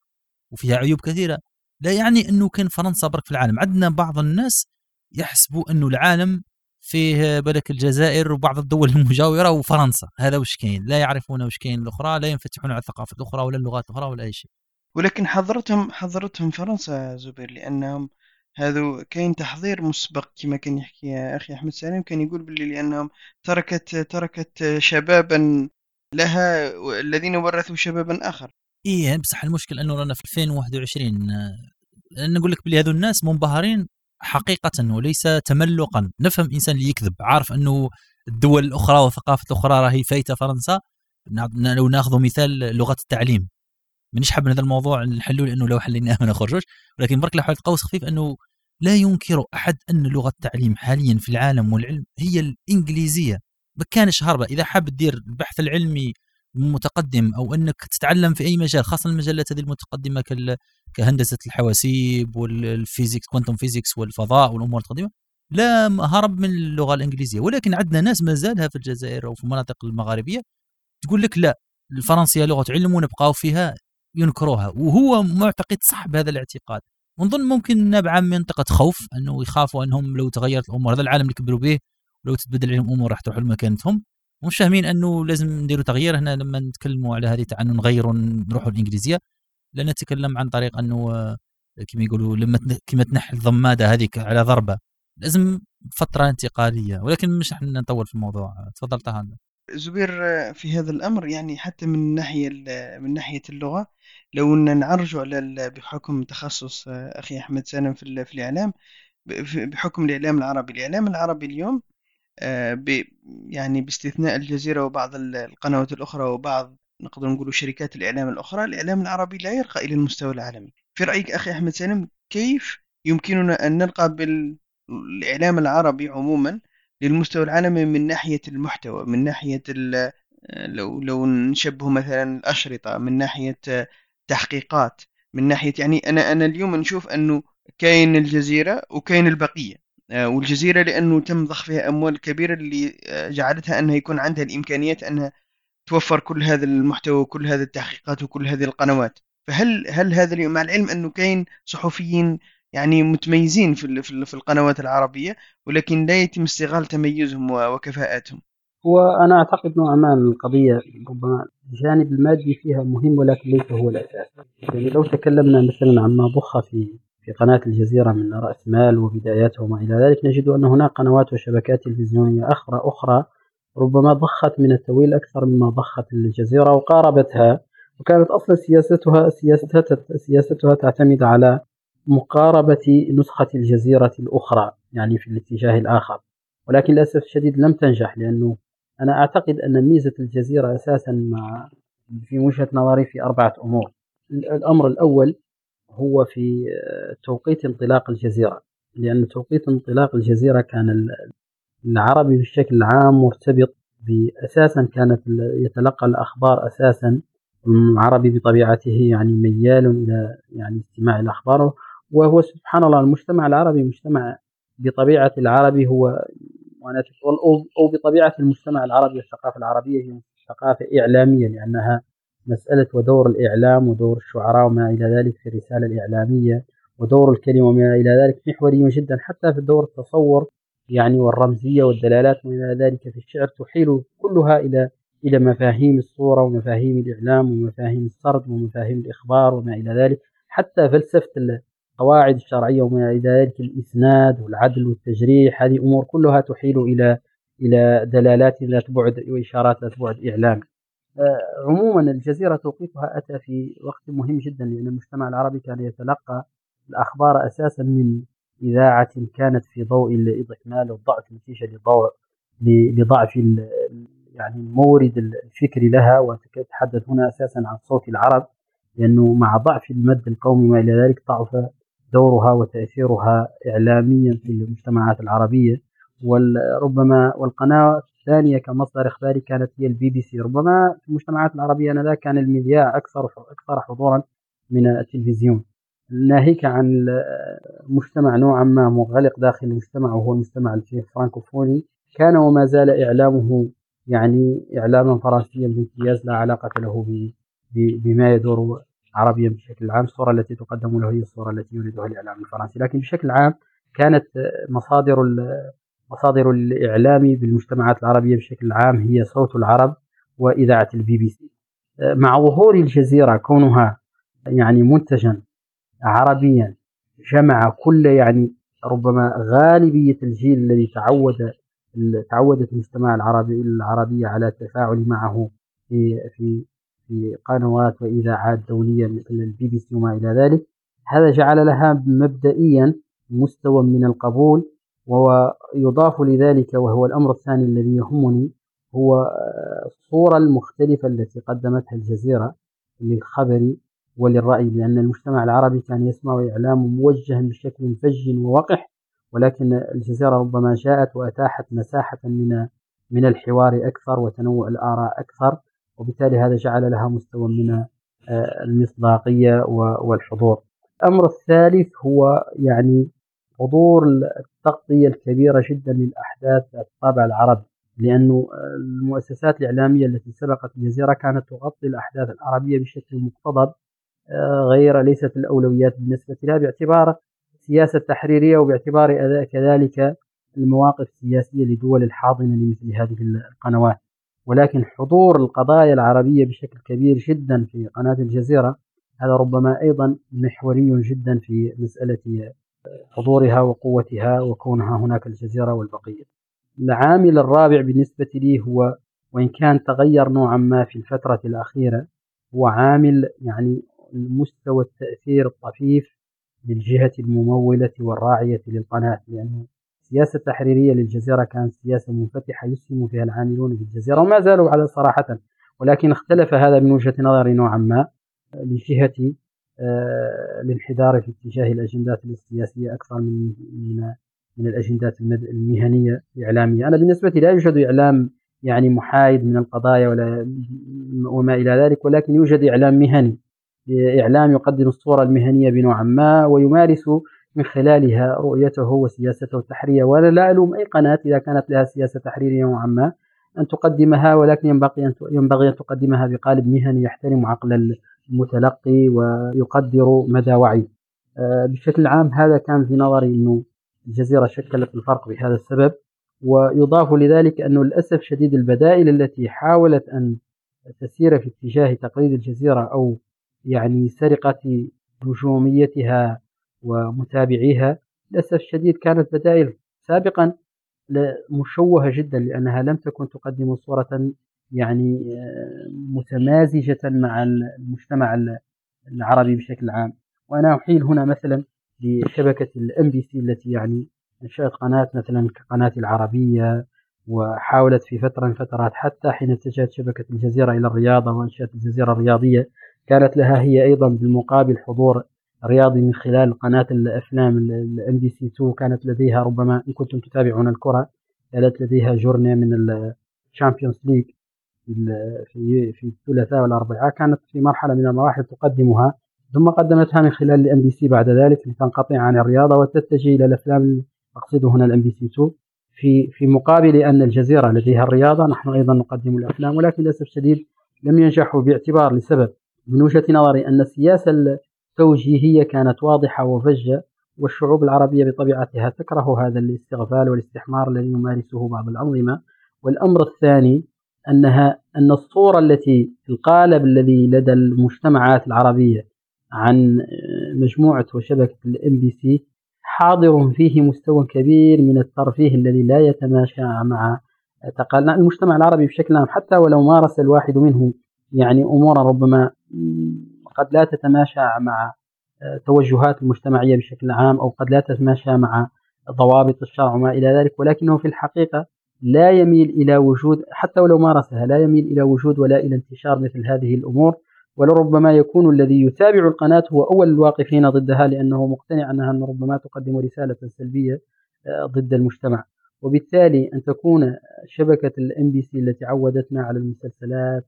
A: وفيها عيوب كثيرة. لا يعني أنه كان فرنسا برك في العالم. عندنا بعض الناس يحسبوا أنه العالم فيه بالك الجزائر وبعض الدول المجاورة وفرنسا. هذا وش كاين؟ لا يعرفون وش كاين الأخرى لا ينفتحون على الثقافه الأخرى ولا اللغات الأخرى ولا أي شيء.
B: ولكن حضرتهم حضرتهم فرنسا زبير لأنهم هذا كاين تحضير مسبق كما كان يحكي أخي أحمد سالم كان يقول باللي لأنهم تركت تركت شبابا لها الذين ورثوا شبابا آخر.
A: إيه بصح المشكل أنه رانا في 2021 نقول لك بلي هذو الناس منبهرين حقيقة وليس تملقا. نفهم إنسان اللي يكذب عارف أنه الدول الأخرى والثقافة الأخرى راهي فايتة فرنسا. لو ناخذ مثال لغة التعليم. مانيش حاب هذا الموضوع نحلوه لأنه لو حليناه ما نخرجوش ولكن برك لحالة قوس خفيف أنه لا ينكر أحد أن لغة التعليم حاليا في العالم والعلم هي الإنجليزية. ما كانش هربة إذا حاب تدير البحث العلمي متقدم أو أنك تتعلم في أي مجال خاصة المجالات هذه المتقدمة كهندسة الحواسيب وال physics quantum physics والفضاء والأمور المتقدمه لا هرب من اللغة الإنجليزية. ولكن عندنا ناس ما زالها في الجزائر أو في المناطق المغاربية تقول لك لا الفرنسية لغة علم ونبقاو فيها ينكروها وهو معتقد صح بهذا الاعتقاد. ونظن ممكن نابعه من منطقة خوف أنه يخافوا أنهم لو تغيرت الأمور هذا العالم اللي كبروا به ولو تتبدل عليهم أمور راح تروح لمكانتهم. ومش فاهمين أنه لازم نديروا تغيير. هنا لما نتكلموا على هذه تاع أنه نغيروا نروحوا الإنجليزية لا نتكلم عن طريق أنه كما يقولوا لما كما تنحي الضمادة هذيك على ضربة. لازم فترة انتقالية ولكن مش نطول في الموضوع. تفضل طه.
B: زبير في هذا الأمر يعني حتى من ناحية من ناحية اللغة لو إن نعرجوا على بحكم تخصص أخي أحمد سالم في, في الإعلام بحكم الإعلام العربي. الإعلام العربي اليوم آه، يعني باستثناء الجزيرة وبعض القنوات الأخرى وبعض نقدر نقول شركات الإعلام الأخرى الإعلام العربي لا يرقى إلى المستوى العالمي. في رأيك أخي أحمد سالم كيف يمكننا أن نرقى بالإعلام العربي عموما للمستوى العالمي من ناحية المحتوى من ناحية لو لو نشبه مثلا الأشرطة من ناحية تحقيقات من ناحية يعني أنا أنا اليوم نشوف أنه كاين الجزيرة وكاين البقية. آه، والجزيرة لأنه تم ضخ فيها أموال كبيرة اللي آه، جعلتها أنها يكون عندها الإمكانيات أنها توفر كل هذا المحتوى وكل هذه التحقيقات وكل هذه القنوات. فهل هل هذا اليوم مع العلم أنه كاين صحفيين يعني متميزين في في القنوات العربية ولكن لا يتم استغلال تميزهم وكفاءاتهم.
C: وأنا أعتقد نوعا ما القضية ربما الجانب المادي فيها مهم ولكن ليس هو الأساس. يعني لو تكلمنا مثلا عما ضخ في في قناة الجزيرة من رأس مال وبداياته وما إلى ذلك نجد أن هناك قنوات وشبكات تلفزيونية أخرى أخرى ربما ضخت من التويل أكثر مما ضخت الجزيرة وقاربتها وكانت أصلا سياستها سياستها سياستها تعتمد على مقاربة نسخة الجزيرة الأخرى يعني في الاتجاه الآخر. ولكن للأسف الشديد لم تنجح لأنه أنا أعتقد أن ميزة الجزيرة أساسا مع في وجهة نظري في أربعة أمور. الأمر الأول هو في توقيت انطلاق الجزيرة لأن توقيت انطلاق الجزيرة كان العربي بشكل عام مرتبط بأساسا كانت يتلقى الأخبار أساسا العربي بطبيعته يعني ميال إلى يعني استماع الأخبار. وهو سبحان الله المجتمع العربي مجتمع بطبيعة العربي هو أو بطبيعة المجتمع العربي والثقافة العربية هي ثقافة إعلامية لأنها مسألة ودور الإعلام ودور الشعراء وما إلى ذلك في الرسالة الإعلامية ودور الكلمة وما إلى ذلك محوري جدا حتى في دور التصور يعني والرمزية والدلالات وما إلى ذلك في الشعر تحيل كلها إلى إلى مفاهيم الصورة ومفاهيم الإعلام ومفاهيم السرد ومفاهيم الإخبار وما إلى ذلك حتى فلسفة القواعد الشرعية وما إلى ذلك الإسناد والعدل والتجريح هذه أمور كلها تحيل إلى إلى دلالات ذات بعد وإشارات ذات بعد إعلامي آه، عموما الجزيرة توقيتها أتى في وقت مهم جدا لأن المجتمع العربي كان يتلقى الأخبار أساسا من إذاعة كانت في ضوء الاضمحلال والضعف نتيجة لضوء لضعف يعني المورد الفكري لها وتتحدث هنا أساسا عن صوت العرب لأنه مع ضعف المد القومي وإلى ذلك ضعف دورها وتأثيرها إعلاميا في المجتمعات العربية. وربما والقناة الثانية كمصدر إخباري كانت هي البي بي سي. ربما في المجتمعات العربية آنذاك كان المذياع أكثر أكثر حضورا من التلفزيون. ناهيك عن مجتمع نوعا ما مغلق داخل المجتمع وهو المجتمع الفرانكوفوني. كان وما زال إعلامه يعني إعلاما فرنسيا بامتياز لا علاقة له بما يدور عربيا بشكل عام الصورة التي تقدم له هي الصورة التي يريدها الإعلام الفرنسي. لكن بشكل عام كانت مصادر مصادر الإعلام بالمجتمعات العربية بشكل عام هي صوت العرب وإذاعة البي بي سي. مع ظهور الجزيرة كونها يعني منتجا عربيا جمع كل يعني ربما غالبية الجيل الذي تعود تعودت المجتمع العربي العربية على التفاعل معه في في في قنوات وإذاعات دولية مثل البي بي سي وما إلى ذلك. هذا جعل لها مبدئيا مستوى من القبول ويضاف لذلك وهو الأمر الثاني الذي يهمني هو الصورة المختلفة التي قدمتها الجزيرة للخبر وللرأي لأن المجتمع العربي كان يسمع إعلام موجه بشكل فج ووقح ولكن الجزيرة ربما جاءت وأتاحت مساحة من من الحوار أكثر وتنوع الآراء أكثر. وبالتالي هذا جعل لها مستوى من آه، المصداقية والحضور. الأمر الثالث هو يعني حضور التغطية الكبيرة جدا للأحداث الطابع العربي لأنه المؤسسات الإعلامية التي سبقت الجزيرة كانت تغطي الأحداث العربية بشكل مقتضب آه، غير ليست الأولويات بالنسبة لها باعتبار السياسة التحريرية وباعتبار كذلك المواقف السياسية لدول الحاضنة لمثل هذه القنوات. ولكن حضور القضايا العربية بشكل كبير جدا في قناة الجزيرة هذا ربما أيضا محوري جدا في مسألة حضورها وقوتها وكونها هناك الجزيرة والبقية. العامل الرابع بالنسبة لي هو وإن كان تغير نوعا ما في الفترة الأخيرة هو عامل يعني مستوى التأثير الطفيف للجهة الممولة والراعية للقناة لأنه السياسة التحريرية للجزيرة كانت سياسة منفتحة يسهم فيها العاملون في الجزيرة وما زالوا على صراحة ولكن اختلف هذا من وجهة نظري نوعا ما لجهة آه، الانحدار في اتجاه الأجندات السياسية أكثر من من من الأجندات المهنية الإعلامية. أنا بالنسبة لي لا يوجد إعلام يعني محايد من القضايا ولا وما إلى ذلك ولكن يوجد إعلام مهني إعلام يقدم الصورة المهنية بنوع ما ويمارس من خلالها رؤيته وسياسته التحريرية. وأنا لا ألوم أي قناة إذا كانت لها سياسة تحريرية نوعا ما أن تقدمها ولكن ينبغي أن ينبغي أن تقدمها بقالب مهني يحترم عقل المتلقي ويقدر مدى وعيه آه، بشكل عام هذا كان في نظري أنه الجزيرة شكلت الفرق بهذا السبب ويضاف لذلك أنه للأسف شديد البدائل التي حاولت أن تسير في اتجاه تقليد الجزيرة أو يعني سرقة نجوميتها ومتابعيها للأسف الشديد كانت بدائل سابقا مشوهة جدا لأنها لم تكن تقدم صورة يعني آه، متمازجة مع المجتمع العربي بشكل عام. وأنا أحيل هنا مثلا لشبكة الام بي سي التي يعني انشأت قناة مثلا كقناة العربية وحاولت في فترة من فترات حتى حين اتجهت شبكة الجزيرة إلى الرياضة وأنشأت الجزيرة الرياضية. كانت لها هي أيضا بالمقابل حضور رياضي من خلال قناة الأفلام الام بي سي 2 كانت لديها ربما إن كنتم تتابعون الكرة كانت لديها journée من ال Champions League في في الثلاثاء والأربعاء كانت في مرحلة من المراحل تقدمها ثم قدمتها من خلال الام بي سي بعد ذلك لتنقطع عن الرياضة وتتجه إلى الأفلام اقصد هنا الام بي سي 2 في في مقابل أن الجزيرة لديها الرياضة نحن أيضا نقدم الأفلام ولكن للأسف الشديد لم ينجحوا باعتبار لسبب. من وجهة نظري أن السياسة التوجيهيه كانت واضحة وفجة والشعوب العربية بطبيعتها تكره هذا الاستغفال والاستحمار الذي يمارسه بعض الأنظمة. والأمر الثاني أنها أن الصورة التي القالب الذي لدى المجتمعات العربية عن مجموعة وشبكة الام بي سي حاضر فيه مستوى كبير من الترفيه الذي لا يتماشى مع المجتمع العربي بشكل عام حتى ولو مارس الواحد منه يعني أمورا ربما قد لا تتماشى مع توجهات المجتمعية بشكل عام أو قد لا تتماشى مع ضوابط الشرع وما إلى ذلك ولكنه في الحقيقة لا يميل إلى وجود حتى ولو مارسها لا يميل إلى وجود ولا إلى انتشار مثل هذه الأمور ولربما يكون الذي يتابع القناة هو أول الواقفين ضدها لأنه مقتنع أنها أن ربما تقدم رسالة سلبية آه، ضد المجتمع. وبالتالي أن تكون شبكة الام بي سي التي عودتنا على المسلسلات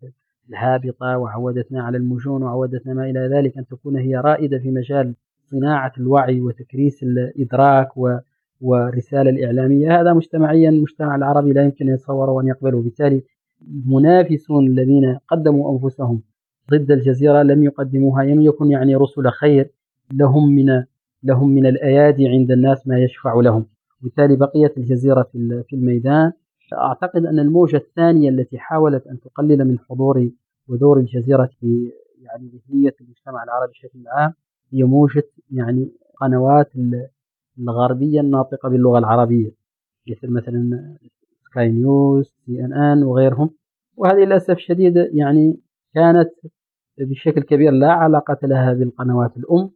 C: الهابطة وعودتنا على المجون وعودتنا ما إلى ذلك أن تكون هي رائدة في مجال صناعة الوعي وتكريس الإدراك و والرسالة الإعلامية. هذا مجتمعيا المجتمع العربي لا يمكن أن يتصوره وأن يقبله. وبالتالي المنافسون الذين قدموا أنفسهم ضد الجزيرة لم يقدموها لم يكن يعني رسل خير لهم من لهم من الأيادي عند الناس ما يشفع لهم. وبالتالي بقيت الجزيرة في الميدان. أعتقد أن الموجة الثانية التي حاولت أن تقلل من حضور ودور الجزيرة في يعني ذهنية المجتمع العربي بشكل عام هي موجة يعني قنوات الغربية الناطقة باللغة العربية مثل مثلا سكاي نيوز سي إن إن وغيرهم. وهذه للأسف الشديد يعني كانت بشكل كبير لا علاقة لها بالقنوات الأم.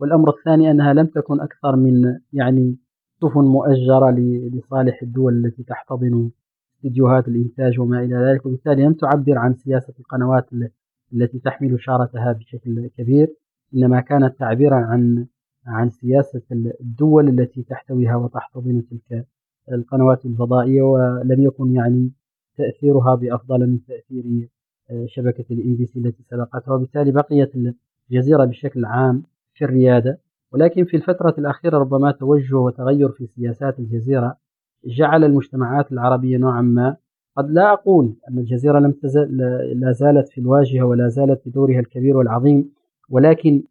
C: والأمر الثاني أنها لم تكن أكثر من يعني سفن مؤجرة لصالح الدول التي تحتضن فيديوهات الإنتاج وما إلى ذلك. وبالتالي لم تعبر عن سياسة القنوات التي تحمل شارتها بشكل كبير إنما كانت تعبيرا عن عن سياسة الدول التي تحتويها وتحتضن تلك القنوات الفضائية. ولم يكن يعني تأثيرها بأفضل من تأثير شبكة الام بي سي التي سبقتها. وبالتالي بقيت الجزيرة بشكل عام في الريادة. ولكن في الفترة الأخيرة ربما توجه وتغير في سياسات الجزيرة جعل المجتمعات العربية نوعا ما. قد لا أقول أن الجزيرة لم تزل لا زالت في الواجهة ولا زالت بدورها الكبير والعظيم ولكن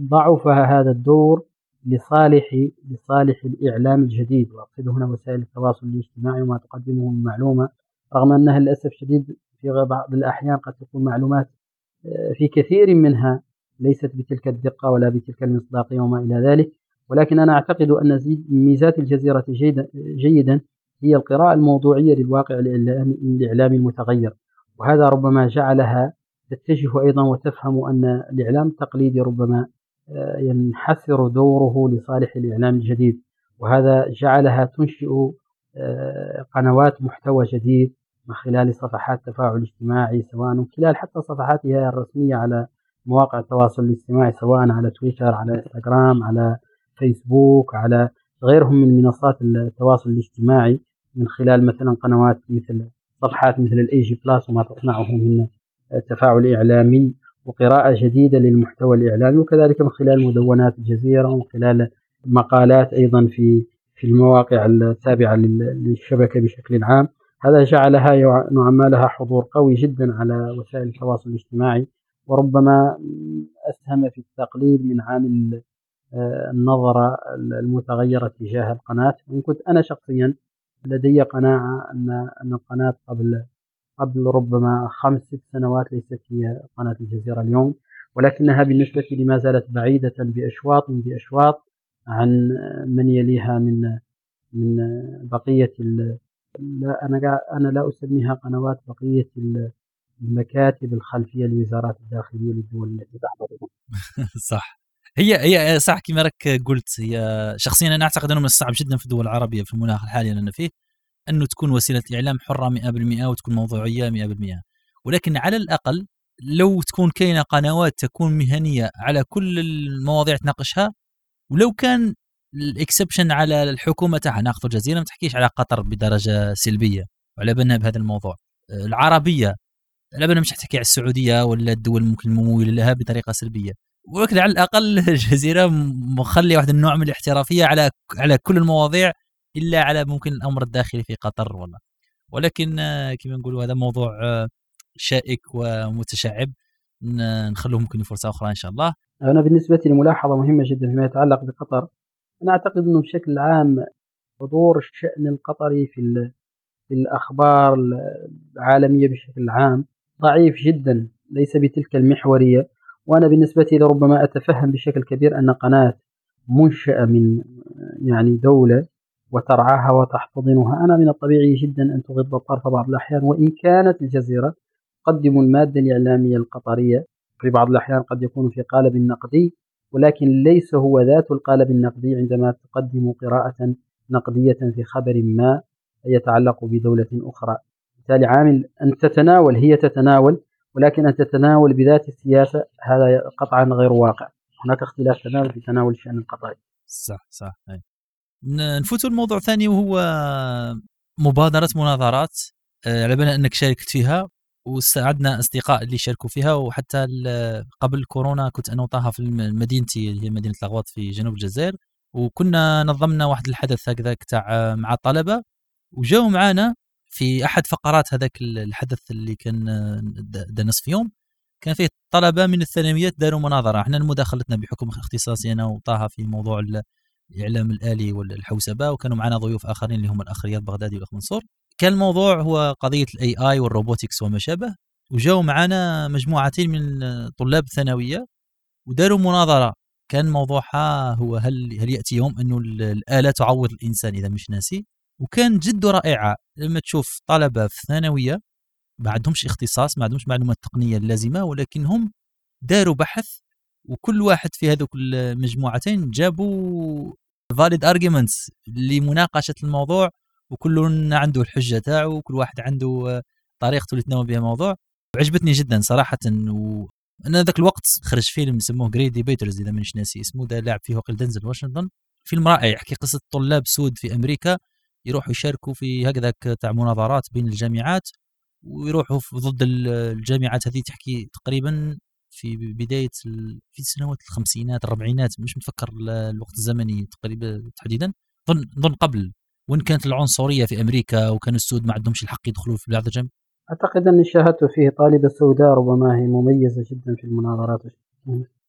C: ضعف هذا الدور لصالح لصالح الإعلام الجديد. وأقصد هنا وسائل التواصل الاجتماعي وما تقدمه من معلومة رغم أنها للأسف الشديد في بعض الأحيان قد تكون معلومات آه، في كثير منها ليست بتلك الدقة ولا بتلك المصداقية وما إلى ذلك. ولكن أنا أعتقد أن ميزات الجزيرة جيدا هي القراءة الموضوعية للواقع الإعلامي المتغير. وهذا ربما جعلها تتجه أيضا وتفهم أن الإعلام التقليدي ربما آه، ينحسر دوره لصالح الإعلام الجديد. وهذا جعلها تنشئ آه، قنوات محتوى جديد من خلال صفحات تفاعل اجتماعي سواء من خلال حتى صفحاتها الرسمية على مواقع التواصل الاجتماعي سواء على تويتر على إنستغرام على فيسبوك على غيرهم من منصات التواصل الاجتماعي من خلال مثلا قنوات مثل صفحات مثل ال AJ Plus وما تصنعه من تفاعل إعلامي وقراءة جديدة للمحتوى الإعلامي وكذلك من خلال مدونات الجزيرة ومن خلال مقالات أيضا في في المواقع التابعة للشبكة بشكل عام. هذا جعلها نوعا ما لها حضور قوي جدا على وسائل التواصل الاجتماعي. وربما أسهم في التقليل من عامل آه، النظرة المتغيرة تجاه القناة. وإن كنت أنا شخصيا لدي قناعة أن أن القناة قبل قبل ربما خمس ست سنوات ليست هي قناة الجزيرة اليوم. ولكنها بالنسبة لي ما زالت بعيدة بأشواط بأشواط عن من يليها من من بقية لا أنا أنا لا أسميها قنوات بقية المكاتب الخلفية لوزارات الداخلية للدول التي تحضرها
A: صح. هي هي صح كما راك قلت هي شخصيا أنا أعتقد أنه من الصعب جدا في الدول العربية في المناخ الحالي اللي فيه أنه تكون وسيلة إعلام حرة 100% وتكون موضوعية 100% ولكن على الأقل لو تكون كاينة قنوات تكون مهنية على كل المواضيع تناقشها ولو كان الاكسبشن على الحكومة تاعها ناخذ الجزيرة ما تحكيش على قطر بدرجة سلبية وعلى بالنا بهذا الموضوع. العربية على بالنا مش تحكي على السعودية ولا الدول ممكن المموله لها بطريقة سلبية. ولكن على الأقل الجزيره مخلية واحد النوع من الاحترافية على على كل المواضيع إلا على ممكن الأمر الداخلي في قطر والله. ولكن آه، كما نقولوا هذا موضوع آه، شائك ومتشعب نخلوه ممكن فرصه أخرى إن شاء الله.
C: أنا بالنسبة لي ملاحظة مهمة جدا فيما يتعلق بقطر. أنا أعتقد إنه بشكل عام حضور الشأن القطري في في الأخبار العالمية بشكل عام ضعيف جدا ليس بتلك المحورية. وأنا بالنسبة لي ربما أتفهم بشكل كبير أن قناة منشأة من يعني دولة وترعاها وتحتضنها. أنا من الطبيعي جدا أن تغض الطرف بعض الأحيان وإن كانت الجزيرة تقدم المادة الإعلامية القطرية. في بعض الأحيان قد يكون في قالب نقدي ولكن ليس هو ذات القالب النقدي عندما تقدم قراءة نقدية في خبر ما يتعلق بدولة أخرى. بالتالي عامل أن تتناول هي تتناول ولكن أن تتناول بذات السياسة هذا قطعا غير واقع. هناك اختلاف تماما في تناول الشأن القطري
A: صح صح أي. نفوتوا الموضوع ثاني وهو مبادره مناظرات. آه، على بالنا أنك شاركت فيها وساعدنا أصدقاء اللي شاركوا فيها وحتى قبل كورونا كنت أنا وطه في مدينتي اللي هي مدينة لغواط في جنوب الجزائر. وكنا نظمنا واحد الحدث هكذاك تاع مع الطلبه وجاوا معنا في أحد فقرات هذاك الحدث اللي كان دنس في يوم كان فيه طلبة من الثانويات داروا مناظرة. إحنا مداخلتنا بحكم اختصاصي أنا وطه في موضوع الاعلام الآلي والحوسبة وكانوا معنا ضيوف آخرين اللي هم الاخ رياض بغدادي والاخ منصور كان الموضوع هو قضية ال AI وال robotics وما شابه وجاوا معنا مجموعتين من طلاب ثانوية وداروا مناظرة. كان موضوعها هو هل هل يأتي يوم أنه الآلة تعوض الإنسان إذا مش ناسي؟ وكان جد رائعه لما تشوف طلبة في ثانويه ما عندهمش اختصاص ما عندهمش معلومات تقنية اللازمه ولكن هم داروا بحث وكل واحد في هذوك المجموعتين جابوا valid arguments لمناقشة الموضوع وكل عنده الحجة تاعو وكل واحد عنده طريقته اللي تناول بها الموضوع. وعجبتني جدا صراحة و أنا ذاك الوقت خرج فيلم سموه Great Debaters إذا مانيش ناسي اسمه ده لعب فيه وقيل دنزل واشنطن. فيلم رائع يحكي قصة طلاب سود في أمريكا يروحوا يشاركوا في هكذاك تاع مناظرات بين الجامعات ويروحوا ضد الجامعات هذه تحكي تقريبا في بداية في سنوات الخمسينات الربعينات مش متفكر الوقت الزمني تقريبا تحديدا ظن ظن قبل. وين كانت العنصرية في أمريكا وكان السود ما عندهمش الحق يدخلوا في بعض الجنب
C: أعتقد أني شاهدت فيه طالبه سوداء ربما هي مميزة جدا في المناظرات.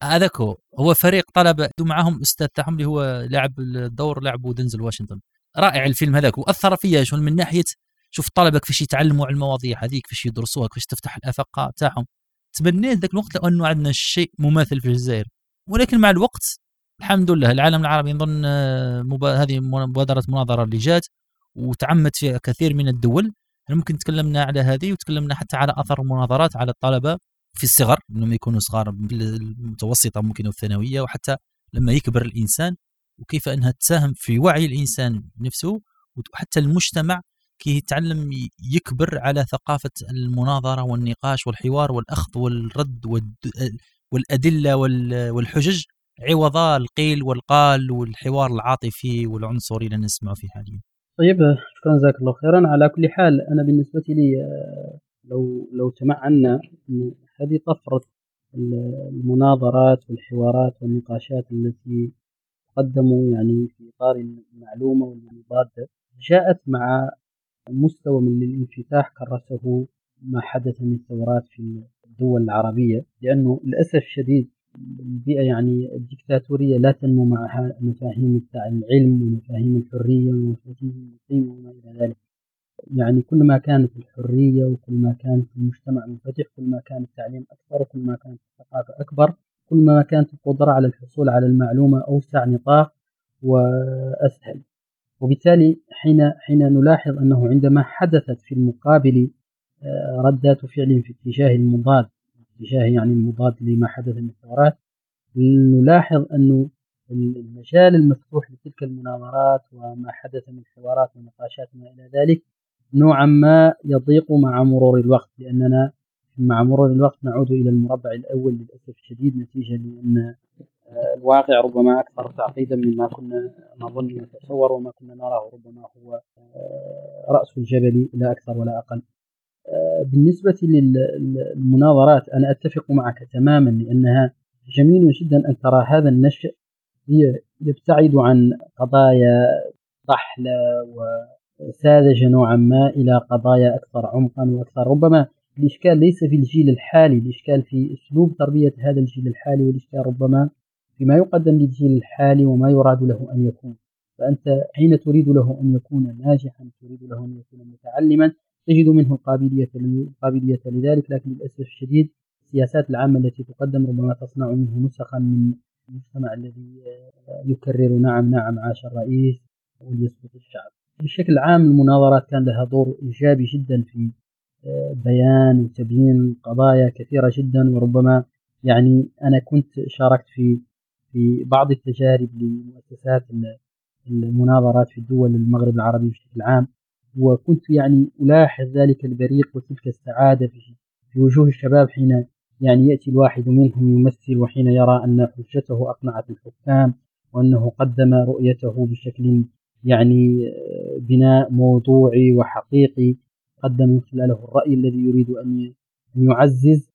A: هذاك هو هو فريق طلبه معهم أستاذ تاعهم اللي هو لاعب الدور لعبه دنزل واشنطن. رائع الفيلم هذاك وأثر فيا شلون من ناحية شوف الطلبه كيفاش يتعلموا على المواضيع هذيك كيفاش يدرسوها كيفاش تفتح الآفاق تاعهم تمنيت ذاك الوقت لو انه عندنا شيء مماثل في الجزائر. ولكن مع الوقت الحمد لله العالم العربي نظن آه، مبا... هذه مبادرة مناظرة اللي جات وتعمت فيها كثير من الدول. ممكن تكلمنا على هذه وتكلمنا حتى على أثر المناظرات على الطلبة في الصغر انهم يكونوا صغار المتوسطة ممكن والثانويه وحتى لما يكبر الإنسان. وكيف أنها تساهم في وعي الإنسان نفسه وحتى المجتمع كي يتعلم يكبر على ثقافة المناظرة والنقاش والحوار والأخذ والرد والأدلة والحجج عوض القيل والقال والحوار العاطفي والعنصري اللي نسمعه فيه حاليا.
C: طيب شكرا جزاك الله خيرا. على كل حال أنا بالنسبة لي آه، لو لو تمعنا هذه طفرة المناظرات والحوارات والنقاشات التي تقدم يعني في إطار المعلومة والمضادة جاءت مع مستوى من الانفتاح كرسه ما حدث من ثورات في الدول العربية لأنه للأسف الشديد البيئة يعني الدكتاتورية لا تنمو معها مفاهيم العلم ومفاهيم الحرية ومفاهيم القيمة وما إلى ذلك. يعني كل ما كانت الحرية وكل ما كانت المجتمع منفتح كل ما كان التعليم أكثر وكل ما كانت الثقافة أكبر كل ما كانت القدرة على الحصول على المعلومة أوسع نطاق وأسهل. وبالتالي حين حين نلاحظ أنه عندما حدثت في المقابل آه، ردات فعل في اتجاه المضاد اتجاه يعني المضاد لما حدث من الثورات نلاحظ أنه المجال المفتوح لتلك المناظرات وما حدث من حوارات ونقاشات وما إلى ذلك نوعا ما يضيق مع مرور الوقت لأننا مع مرور الوقت نعود إلى المربع الأول للأسف الشديد نتيجة لأن الواقع ربما أكثر تعقيدا مما كنا نظن نتصور وما كنا نراه ربما هو آه، رأس الجبل لا أكثر ولا أقل. آه، بالنسبة للمناظرات أنا أتفق معك تماما لأنها جميل جدا أن ترى هذا النشء يبتعد عن قضايا طحلة وساذجة نوعا ما إلى قضايا أكثر عمقا وأكثر ربما الإشكال ليس في الجيل الحالي الإشكال في أسلوب تربية هذا الجيل الحالي والإشكال ربما فيما يقدم للجيل الحالي وما يراد له أن يكون. فأنت حين تريد له أن يكون ناجحا تريد له أن يكون متعلما تجد منه القابلية القابلية لذلك لكن للأسف الشديد السياسات العامة التي تقدم ربما تصنع منه نسخا من المجتمع الذي يكرر نعم نعم عاش الرئيس وليسقط الشعب. بشكل عام المناظرات كان لها دور إيجابي جدا في بيان وتبيين قضايا كثيرة جدا وربما يعني أنا كنت شاركت في في بعض التجارب لمؤسسات المناظرات في الدول المغرب العربي بشكل عام وكنت يعني ألاحظ ذلك البريق وتلك السعادة في وجوه الشباب حين يعني يأتي الواحد منهم يمثل وحين يرى أن حجته أقنعت الحكام وأنه قدم رؤيته بشكل يعني بناء موضوعي وحقيقي. قدم من خلاله الرأي الذي يريد أن يعزز.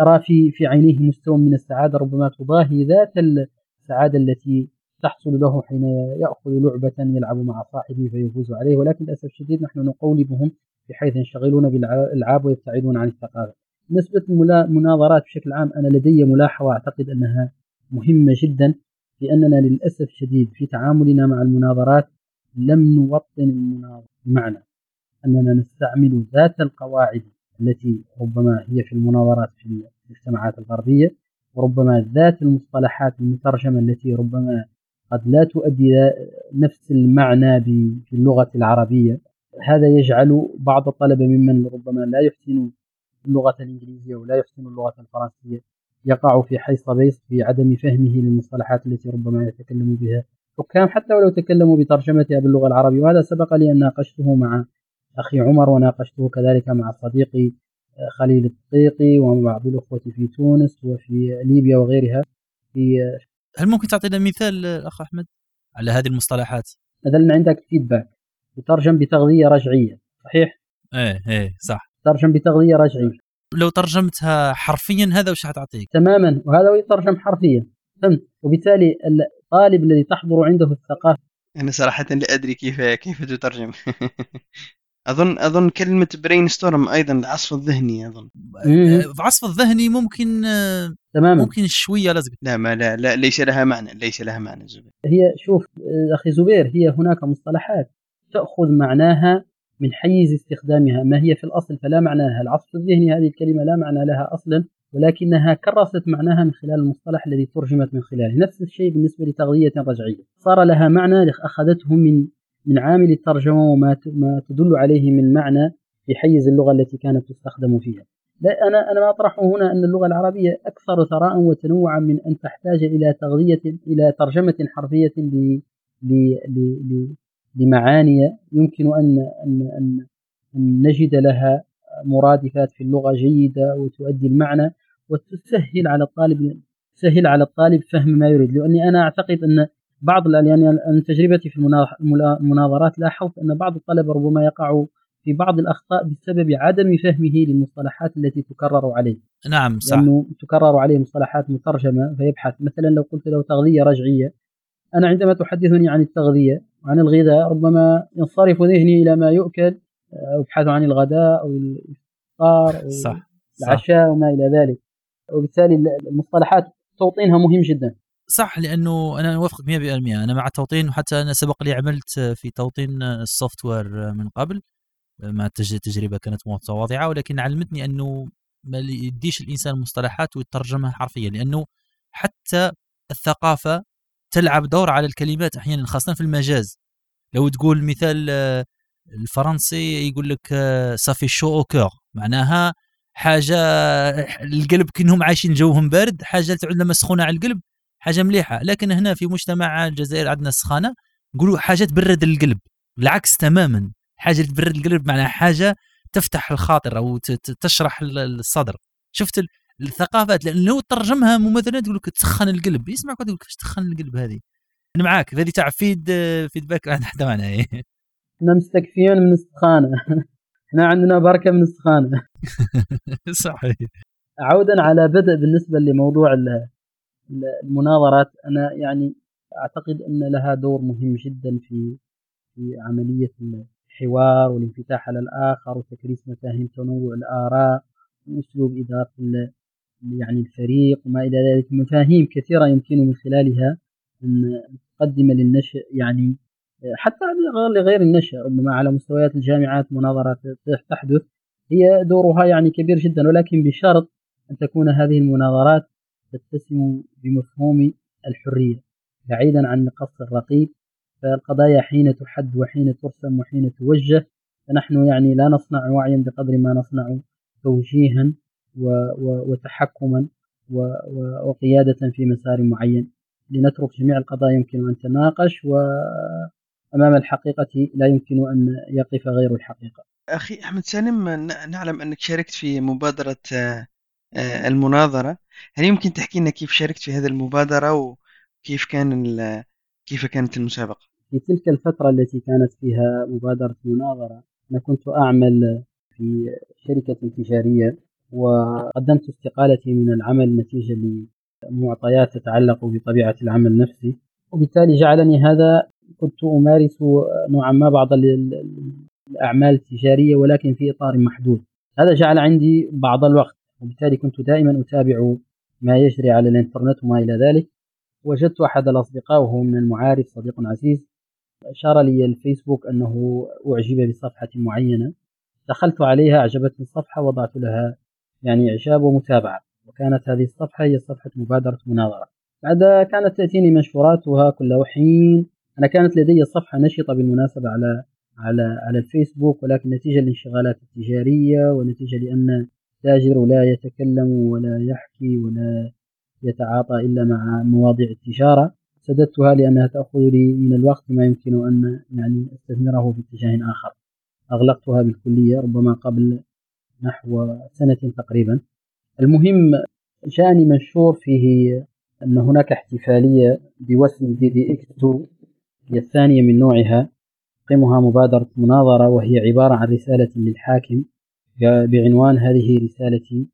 C: أرى في في عينيه مستوى من السعادة ربما تضاهي ذات السعادة التي تحصل له حين يأخذ لعبة يلعب مع صاحبه فيفوز عليه. ولكن للأسف الشديد نحن نقولبهم بحيث ينشغلون بالألعاب ويبتعدون عن الثقافة. بالنسبة للمناظرات بشكل عام أنا لدي ملاحظة أعتقد أنها مهمة جدا في أننا للأسف الشديد في تعاملنا مع المناظرات لم نوطن المناظرة بمعنى. أننا نستعمل ذات القواعد التي ربما هي في المناظرات في المجتمعات الغربية وربما ذات المصطلحات المترجمة التي ربما قد لا تؤدي نفس المعنى في اللغة العربية. هذا يجعل بعض الطلبة ممن ربما لا يحسن اللغة الإنجليزية ولا يحسن اللغة الفرنسية يقع في حيص بيص في عدم فهمه للمصطلحات التي ربما يتكلم بها حكام. حتى ولو تكلموا بترجمتها باللغة العربية وهذا سبق لي أن ناقشته مع أخي عمر وناقشته كذلك مع صديقي آه، خليل الطيقي ومع بعض الأخوة في تونس وفي ليبيا وغيرها. في
A: هل ممكن تعطينا مثال أخ أحمد على هذه المصطلحات؟
C: مثلا عندك feedback يترجم بتغذية رجعية صحيح؟
A: إيه إيه صح.
C: ترجم بتغذية رجعية.
A: لو ترجمتها حرفيا هذا وش حتعطيك؟
C: تماما وهذا يترجم حرفيا. فهمت؟ وبالتالي الطالب الذي تحضر عنده الثقافة.
B: أنا صراحة لا أدري كيف كيف تترجم. اظن أظن كلمة brainstorm أيضا العصف الذهني أظن.
A: العصف الذهني ممكن تماما. ممكن شوية لازم
B: لا ما لا, لا ليس لها معنى ليس لها معنى زبير.
C: هي شوف أخي زبير هي هناك مصطلحات تأخذ معناها من حيز استخدامها. ما هي في الأصل فلا معنى لها العصف الذهني هذه الكلمة لا معنى لها أصلا ولكنها كرست معناها من خلال المصطلح الذي ترجمت من خلاله. نفس الشيء بالنسبة لتغذية رجعية. صار لها معنى أخذته من من عامل الترجمة وما ما تدل عليه من معنى في حيز اللغة التي كانت تستخدم فيها. لا أنا أنا ما أطرحه هنا أن اللغة العربية أكثر ثراء وتنوعا من أن تحتاج إلى تغذية إلى ترجمة حرفية ل ل لمعاني يمكن أن أن, أن نجد لها مرادفات في اللغة جيدة وتؤدي المعنى وتسهل على الطالب تسهل على الطالب فهم ما يريد. لأني أنا أعتقد أن بعض يعني أن تجربتي في المناظرات لاحظت أن بعض الطلبة ربما يقع في بعض الأخطاء بسبب عدم فهمه للمصطلحات التي تكرر عليه.
A: نعم صح.
C: لأنه تكرر عليه مصطلحات مترجمة فيبحث. مثلا لو قلت له تغذية رجعية أنا عندما تحدثني عن التغذية وعن الغذاء ربما ينصرف ذهني إلى ما يؤكل أبحث عن الغداء أو الإفطار أو
A: صح
C: العشاء وما إلى ذلك. وبالتالي المصطلحات توطينها مهم جدا.
A: صح لأنه أنا أوافقك 100% أنا مع التوطين وحتى أنا سبق لي عملت في توطين ال software من قبل ما تجربة كانت متواضعة ولكن علمتني أنه ما يديش الإنسان مصطلحات ويترجمها حرفيا لأنه حتى الثقافة تلعب دور على الكلمات أحيانا خاصة في المجاز. لو تقول مثال الفرنسي يقول لك ça fait chaud au cœur معناها حاجة القلب كأنهم عايشين جوهم بارد حاجة تعود لما سخونة على القلب. حاجة مليحة. لكن هنا في مجتمع الجزائر عندنا السخانه نقولوا حاجة تبرد القلب. بالعكس تماما. حاجة تبرد القلب معناها حاجة تفتح الخاطر أو تشرح الصدر. شفت الثقافات لأن لو ترجمها ممثلا تقول لك تسخن القلب. يسمع تقول لك تسخن القلب هذه؟ أنا معاك. هذه تاع فيد فيدباك حتى معنا
C: إحنا مستكفيين من السخانة. إحنا عندنا بركة من السخانة.
A: صحيح.
C: عودا على بدء بالنسبة لموضوع المناظرات أنا يعني أعتقد أن لها دور مهم جدا في في عملية الحوار والانفتاح على الآخر وتكريس مفاهيم تنوع الآراء وأسلوب إدارة يعني الفريق وما إلى ذلك. مفاهيم كثيرة يمكن من خلالها أن تقدم للنشء يعني حتى لغير النشء ربما على مستويات الجامعات مناظرات تحدث هي دورها يعني كبير جدا ولكن بشرط أن تكون هذه المناظرات تتسم بمفهوم الحرية بعيدا عن القص الرقيب فالقضايا حين تحد وحين ترسم وحين توجه فنحن يعني لا نصنع وعيا بقدر ما نصنع توجيها وتحكما وقيادة في مسار معين. لنترك جميع القضايا يمكن أن تناقش وأمام الحقيقة لا يمكن أن يقف غير الحقيقة.
B: أخي أحمد سالم نعلم أنك شاركت في مبادرة آه، المناظرة. هل يمكن تحكي لنا كيف شاركت في هذه المبادرة وكيف كان كيف كانت المسابقة؟
C: في تلك الفترة التي كانت فيها مبادرة المناظرة أنا كنت أعمل في شركة تجارية وقدمت استقالتي من العمل نتيجة لمعطيات تتعلق بطبيعة العمل نفسه وبالتالي جعلني هذا كنت أمارس نوعا ما بعض الأعمال التجارية ولكن في إطار محدود. هذا جعل عندي بعض الوقت وبالتالي كنت دائما أتابع ما يجري على الإنترنت وما إلى ذلك. وجدت أحد الأصدقاء وهو من المعارف صديق عزيز أشار لي الفيسبوك أنه أعجب بصفحة معينة. دخلت عليها أعجبتني الصفحة وضعت لها يعني إعجاب ومتابعة. وكانت هذه الصفحة هي صفحة مبادرة مناظرة. بعد كانت تأتيني منشوراتها كل حين أنا كانت لدي صفحة نشطة بالمناسبة على على على الفيسبوك ولكن نتيجة للانشغالات التجارية ونتيجة لأن التاجر لا يتكلم ولا يحكي ولا يتعاطى إلا مع مواضيع التجارة. سددتها لأنها تأخذ لي من الوقت ما يمكن أن يعني أستثمره في اتجاه آخر. أغلقتها بالكلية ربما قبل نحو سنة تقريبا. المهم جاءني منشور فيه أن هناك احتفالية بوسم دي دي إكس 2 هي الثانية من نوعها. تقيمها مبادرة مناظرة وهي عبارة عن رسالة للحاكم. بعنوان هذه رسالتي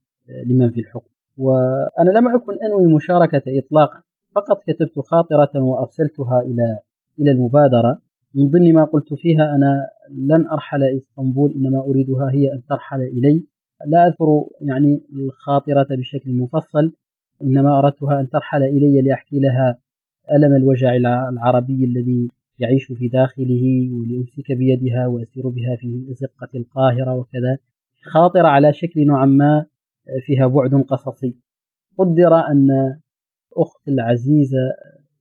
C: لمن في الحكم. وأنا لم أكن أنوي المشاركة إطلاقا فقط كتبت خاطرة وأرسلتها إلى إلى المبادرة. من ضمن ما قلت فيها أنا لن أرحل إسطنبول إنما أريدها هي أن ترحل إلي. لا أذكر يعني الخاطرة بشكل مفصل إنما أردتها أن ترحل إلي لأحكي لها ألم الوجع العربي الذي يعيش في داخله ولأمسك بيدها وأسير بها في أزقة القاهرة وكذا. خاطرة على شكل نوعا ما فيها بعد قصصي. قدر أن أخت العزيزة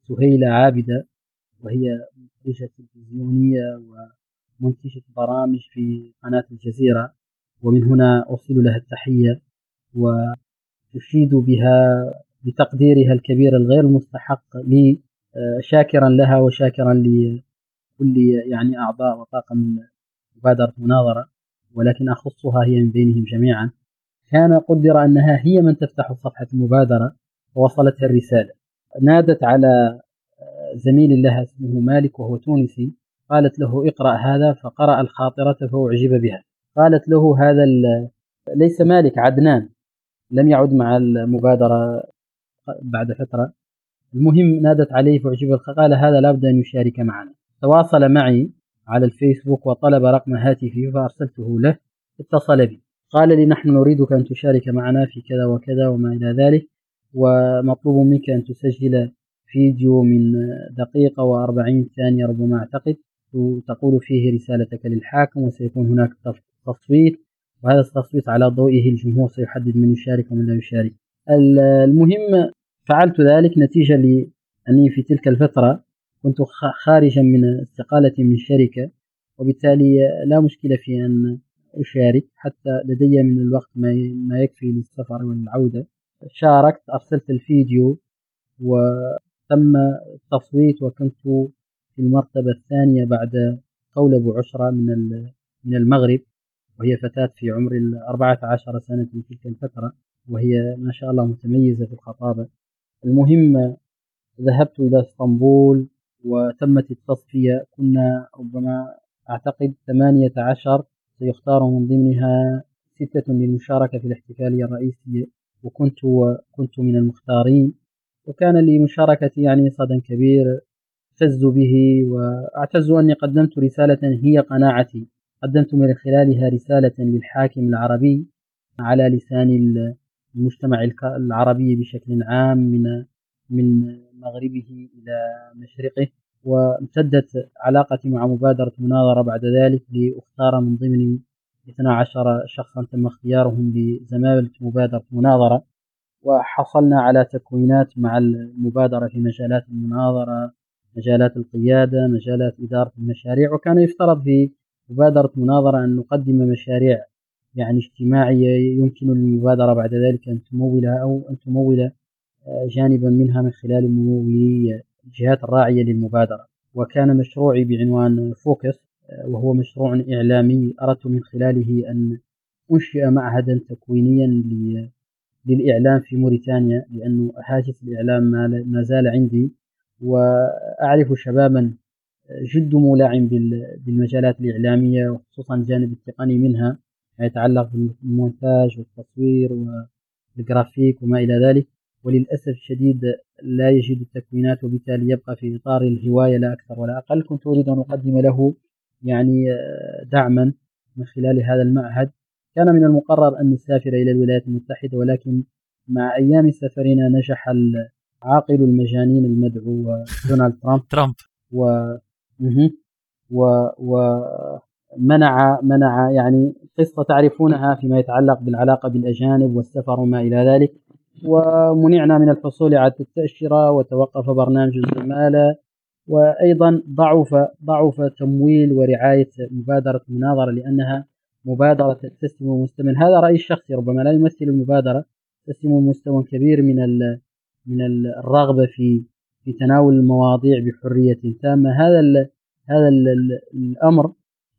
C: سهيلة عابدة وهي منتجة تلفزيونية ومنتجة برامج في قناة الجزيرة ومن هنا أرسل لها التحية وتشيد بها بتقديرها الكبير الغير مستحق لي شاكرا لها وشاكرا لكل يعني أعضاء وطاقم مبادرة مناظرة. ولكن أخصها هي من بينهم جميعا كان قدر أنها هي من تفتح صفحة المبادرة ووصلتها الرسالة. نادت على زميل لها اسمه مالك وهو تونسي قالت له اقرأ هذا فقرأ الخاطرة فأعجب بها. قالت له هذا ليس مالك عدنان. لم يعد مع المبادرة بعد فترة. المهم نادت عليه فأعجب قال هذا لابد أن يشارك معنا. تواصل معي. على الفيسبوك وطلب رقم هاتفي فأرسلته له اتصل بي. قال لي نحن نريدك أن تشارك معنا في كذا وكذا وما إلى ذلك ومطلوب منك أن تسجل فيديو من دقيقة وأربعين ثانية ربما أعتقد تقول فيه رسالتك للحاكم وسيكون هناك تصويت وهذا التصويت على ضوئه الجمهور سيحدد من يشارك ومن لا يشارك. المهم فعلت ذلك نتيجة لأني في تلك الفترة كنت خارجا من استقالتي من الشركة وبالتالي لا مشكلة في أن أشارك حتى لدي من الوقت ما يكفي للسفر والعودة. شاركت أرسلت الفيديو وتم التصويت وكنت في المرتبة الثانية بعد قول أبو عشرة من من المغرب وهي فتاة في عمر الأربعة عشر سنة في تلك الفترة وهي ما شاء الله متميزة في الخطابة. المهم ذهبت إلى إسطنبول وتمت التصفية. كنا ربما أعتقد ثمانية عشر سيختار من ضمنها ستة للمشاركة في الاحتفالية الرئيسية وكنت كنت من المختارين. وكان لمشاركتي يعني صدى كبير اعتز به وأعتز أني قدمت رسالة هي قناعتي. قدمت من خلالها رسالة للحاكم العربي على لسان المجتمع العربي بشكل عام من من مغربه إلى مشرقه وامتدت علاقتي مع مبادرة مناظرة بعد ذلك لأختار من ضمن 12 شخصا تم اختيارهم لزمالة مبادرة مناظرة وحصلنا على تكوينات مع المبادرة في مجالات المناظرة مجالات القيادة مجالات إدارة المشاريع وكان يفترض في مبادرة مناظرة أن نقدم مشاريع يعني اجتماعية يمكن للمبادرة بعد ذلك أن تمولها أو أن تمول جانبا منها من خلال ممولي الجهات الراعية للمبادرة وكان مشروعي بعنوان فوكس وهو مشروع إعلامي. أردت من خلاله أن أنشئ معهدا تكوينيا للإعلام في موريتانيا لأنه هاجس الإعلام ما زال عندي وأعرف شبابا جد مولع بالمجالات الإعلامية وخصوصا الجانب التقني منها ما يتعلق بالمونتاج والتصوير والجرافيك وما إلى ذلك. وللأسف الشديد لا يجد التكوينات وبالتالي يبقى في إطار الهواية لا أكثر ولا أقل. كنت أريد أن أقدم له يعني دعما من خلال هذا المعهد. كان من المقرر أن نسافر إلى الولايات المتحدة ولكن مع أيام سفرنا نجح عاقل المجانين المدعو دونالد ترامب.
A: ترامب.
C: و و ومنع منع يعني قصة تعرفونها فيما يتعلق بالعلاقة بالأجانب والسفر وما إلى ذلك. ومنعنا من الحصول على التأشيرة وتوقف برنامج الزمالة وأيضا ضعف ضعف تمويل ورعاية مبادرة مناظرة لأنها مبادرة تستم مستوى هذا رأيي الشخصي ربما لا يمثل المبادرة تستم مستوى كبير من من الرغبة في في تناول المواضيع بحرية تامة. هذا ال هذا ال الأمر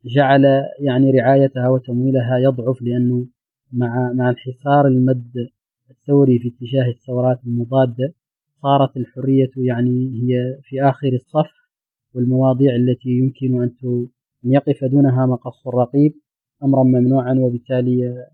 C: جعل يعني رعايتها وتمويلها يضعف لأنه مع مع انحسار المد الثوري في اتجاه الثورات المضادة صارت الحرية يعني هي في آخر الصف والمواضيع التي يمكن أن يقف دونها مقص الرقيب أمرا ممنوعا وبالتالي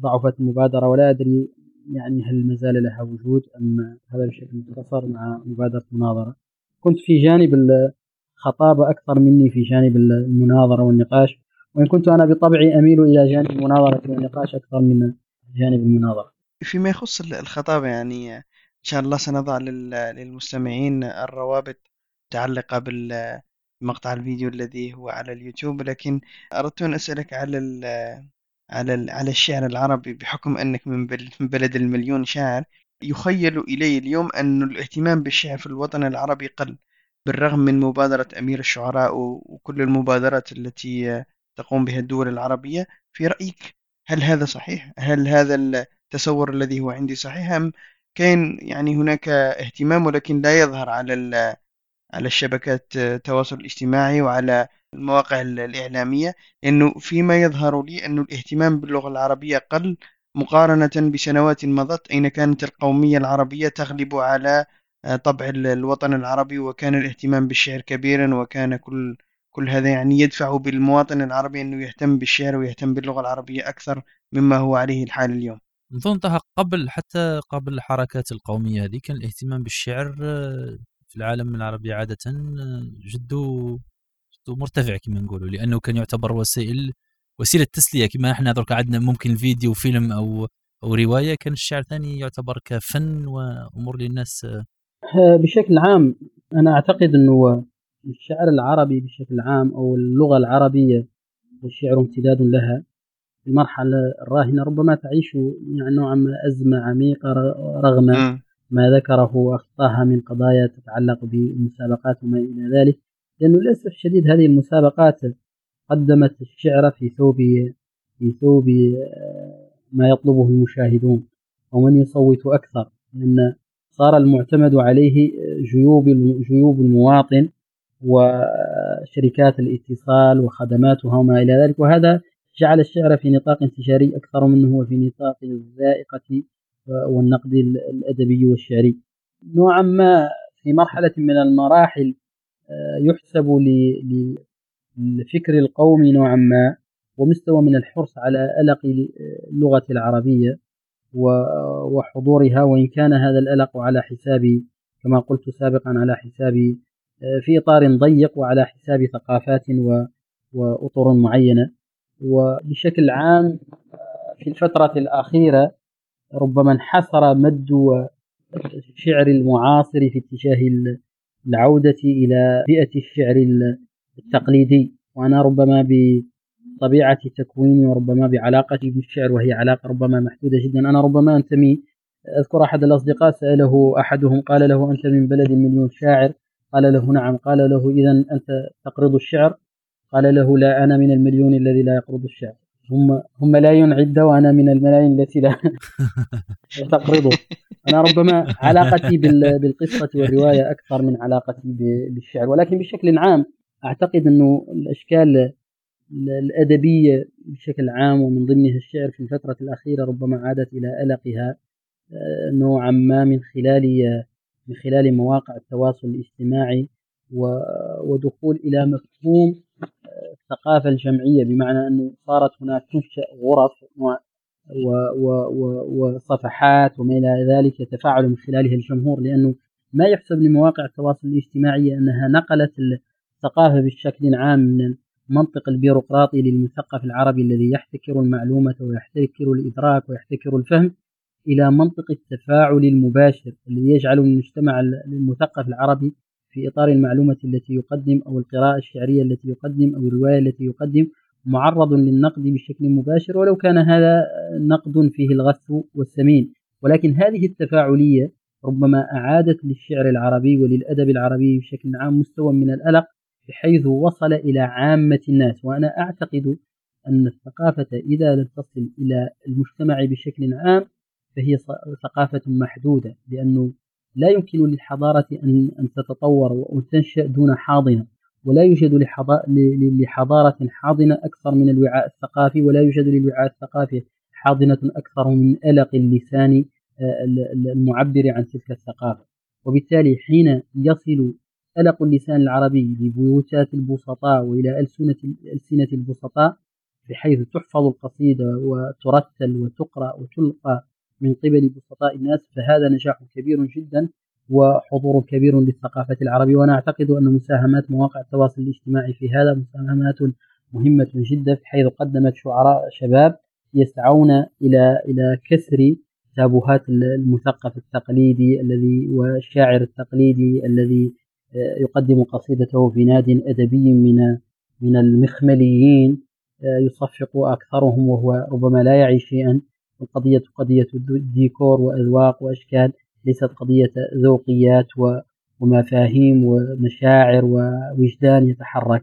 C: ضعفت المبادرة. ولا أدري يعني هل ما زال لها وجود أم هذا بشكل مختصر مع مبادرة مناظرة كنت في جانب الخطابة أكثر مني في جانب المناظرة والنقاش وإن كنت أنا بطبعي أميل إلى جانب المناظرة والنقاش أكثر من جانب المناظرة.
B: فيما يخص الخطابة يعني إن شاء الله سنضع للمستمعين الروابط متعلقة بالمقطع الفيديو الذي هو على اليوتيوب لكن أردت أن أسألك على على على الشعر العربي بحكم أنك من بلد المليون شاعر يخيل إلي اليوم أن الاهتمام بالشعر في الوطن العربي قل بالرغم من مبادرة أمير الشعراء وكل المبادرات التي تقوم بها الدول العربية في رأيك هل هذا صحيح؟ هل هذا التصور الذي هو عندي. صحيح أم كان يعني هناك اهتمام ولكن لا يظهر على على الشبكات التواصل الاجتماعي وعلى المواقع الإعلامية لأنه فيما يظهر لي أن الاهتمام باللغة العربية قل مقارنة بسنوات مضت أين كانت القومية العربية تغلب على طبع الوطن العربي وكان الاهتمام بالشعر كبيرا وكان كل كل هذا يعني يدفع بالمواطن العربي أنه يهتم بالشعر ويهتم باللغة العربية أكثر مما هو عليه الحال اليوم.
A: نظن طه قبل حتى قبل الحركات القومية هذه كان الاهتمام بالشعر في العالم العربي عادة جد مرتفع كما نقولوا لأنه كان يعتبر وسائل وسيلة تسليه كما إحنا درك عندنا ممكن فيديو فيلم أو أو رواية كان الشعر ثاني يعتبر كفن وأمور للناس
C: آه، بشكل عام أنا أعتقد إنه الشعر العربي بشكل عام أو اللغة العربية والشعر امتداد لها. في المرحلة الراهنة ربما تعيش يعني نوعا ما ازمه عميقة رغم ما ذكره أخطاها من قضايا تتعلق بالمسابقات وما إلى ذلك. لأنه للأسف الشديد هذه المسابقات قدمت الشعر في ثوب في ثوب آه، ما يطلبه المشاهدون ومن يصوت أكثر لأن صار المعتمد عليه جيوب جيوب المواطن وشركات الاتصال وخدماتها وما إلى ذلك. وهذا جعل الشعر في نطاق انتشاري أكثر منه هو في نطاق الذائقة والنقد الأدبي والشعري. نوعا ما في مرحلة من المراحل يحسب للفكر القومي نوعا ما ومستوى من الحرص على ألق اللغة العربية وحضورها وإن كان هذا الألق على حساب كما قلت سابقا على حساب آه، في إطار ضيق وعلى حساب ثقافات وأطر معينة. وبشكل عام آه، في الفترة الأخيرة ربما انحصر مد الشعر المعاصر في اتجاه العودة إلى بيئة الشعر التقليدي. وأنا ربما بطبيعة تكويني وربما بعلاقتي بالشعر وهي علاقة ربما محدودة جدا. أنا ربما أنتمي أذكر أحد الأصدقاء سأله أحدهم قال له أنت من بلد مليون شاعر؟ قال له نعم. قال له إذا أنت تقرض الشعر؟ قال له لا أنا من المليون الذي لا يقرض الشعر هم هم ملايين عدة وأنا من الملايين التي لا تقرضه أنا ربما علاقتي بالقصة والرواية أكثر من علاقتي بالشعر ولكن بشكل عام أعتقد أنه الأشكال الأدبية بشكل عام ومن ضمنها الشعر في الفترة الأخيرة ربما عادت إلى ألقها آه، نوعا ما من خلال من خلال مواقع التواصل الاجتماعي ودخول إلى مفهوم الثقافة الجمعية بمعنى أنه صارت هناك تنشأ غرف وصفحات وما إلى ذلك يتفاعل من خلالها الجمهور لأنه ما يحسب لمواقع التواصل الاجتماعي أنها نقلت الثقافة بشكل عام من المنطق البيروقراطي للمثقف العربي الذي يحتكر المعلومة ويحتكر الإدراك ويحتكر الفهم إلى منطق التفاعل المباشر الذي يجعل المجتمع المثقف العربي في إطار المعلومة التي يقدم أو القراءة الشعرية التي يقدم أو الرواية التي يقدم معرض للنقد بشكل مباشر ولو كان هذا نقد فيه الغث والسمين ولكن هذه التفاعلية ربما أعادت للشعر العربي وللأدب العربي بشكل عام مستوى من الألق بحيث وصل إلى عامة الناس. وأنا أعتقد أن الثقافة إذا لم تصل إلى المجتمع بشكل عام فهي ثقافة محدودة لأنه لا يمكن للحضارة أن أن تتطور وأن تنشأ دون حاضنة ولا يوجد لحضارة حاضنة أكثر من الوعاء الثقافي ولا يوجد للوعاء الثقافي حاضنة أكثر من ألق اللسان آه، المعبر عن تلك الثقافة. وبالتالي حين يصل ألق اللسان العربي لبيوتات البسطاء وإلى ألسنة ألسنة البسطاء بحيث تحفظ القصيدة وترتل وتقرأ وتلقى من قبل بسطاء الناس فهذا نجاح كبير جدا وحضور كبير للثقافة العربية. وأنا أعتقد أن مساهمات مواقع التواصل الاجتماعي في هذا مساهمات مهمة جدا حيث قدمت شعراء شباب يسعون إلى إلى كسر تابوهات المثقف التقليدي الذي والشاعر التقليدي الذي آه، يقدم قصيدته في ناد أدبي من من المخمليين آه، يصفق أكثرهم وهو ربما لا يعي شيئا. القضية قضية ديكور وأذواق وأشكال ليست قضية ذوقيات ومفاهيم ومشاعر ووجدان يتحرك.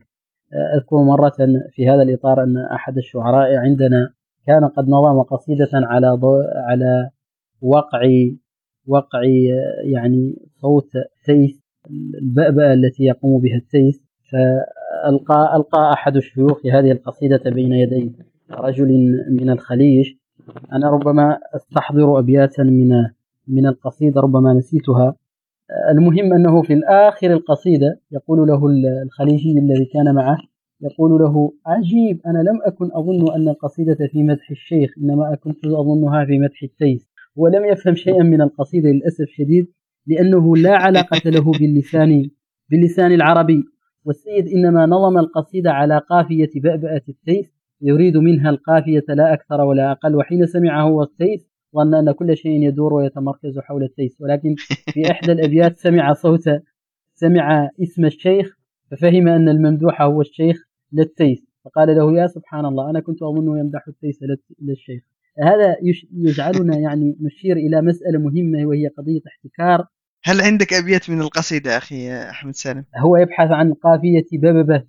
C: أذكر مرة في هذا الإطار أن أحد الشعراء عندنا كان قد نظم قصيدة على على وقع وقع يعني صوت سيس البأبأة التي يقوم بها السيس. فألقى ألقى أحد الشيوخ هذه القصيدة بين يدي رجل من الخليج أنا ربما أستحضر أبياتا من من القصيدة ربما نسيتها. المهم أنه في الآخر القصيدة يقول له الخليجي الذي كان معه يقول له عجيب أنا لم أكن أظن أن القصيدة في مدح الشيخ إنما كنت أظنها في مدح التيس ولم يفهم شيئا من القصيدة للأسف شديد لأنه لا علاقة له باللسان باللسان العربي والسيد إنما نظم القصيدة على قافية بأبأة التيس يريد منها القافية لا أكثر ولا أقل وحين سمع هو التيس ظن أن كل شيء يدور ويتمركز حول التيس ولكن في إحدى الأبيات سمع صوت سمع اسم الشيخ ففهم أن الممدوح هو الشيخ للتيس فقال له يا سبحان الله أنا كنت أظنه يمدح التيس للشيخ. هذا يجعلنا يعني نشير إلى مسألة مهمة وهي قضية احتكار.
B: هل عندك أبيات من القصيدة أخي أحمد سالم؟
C: هو يبحث عن قافية بببة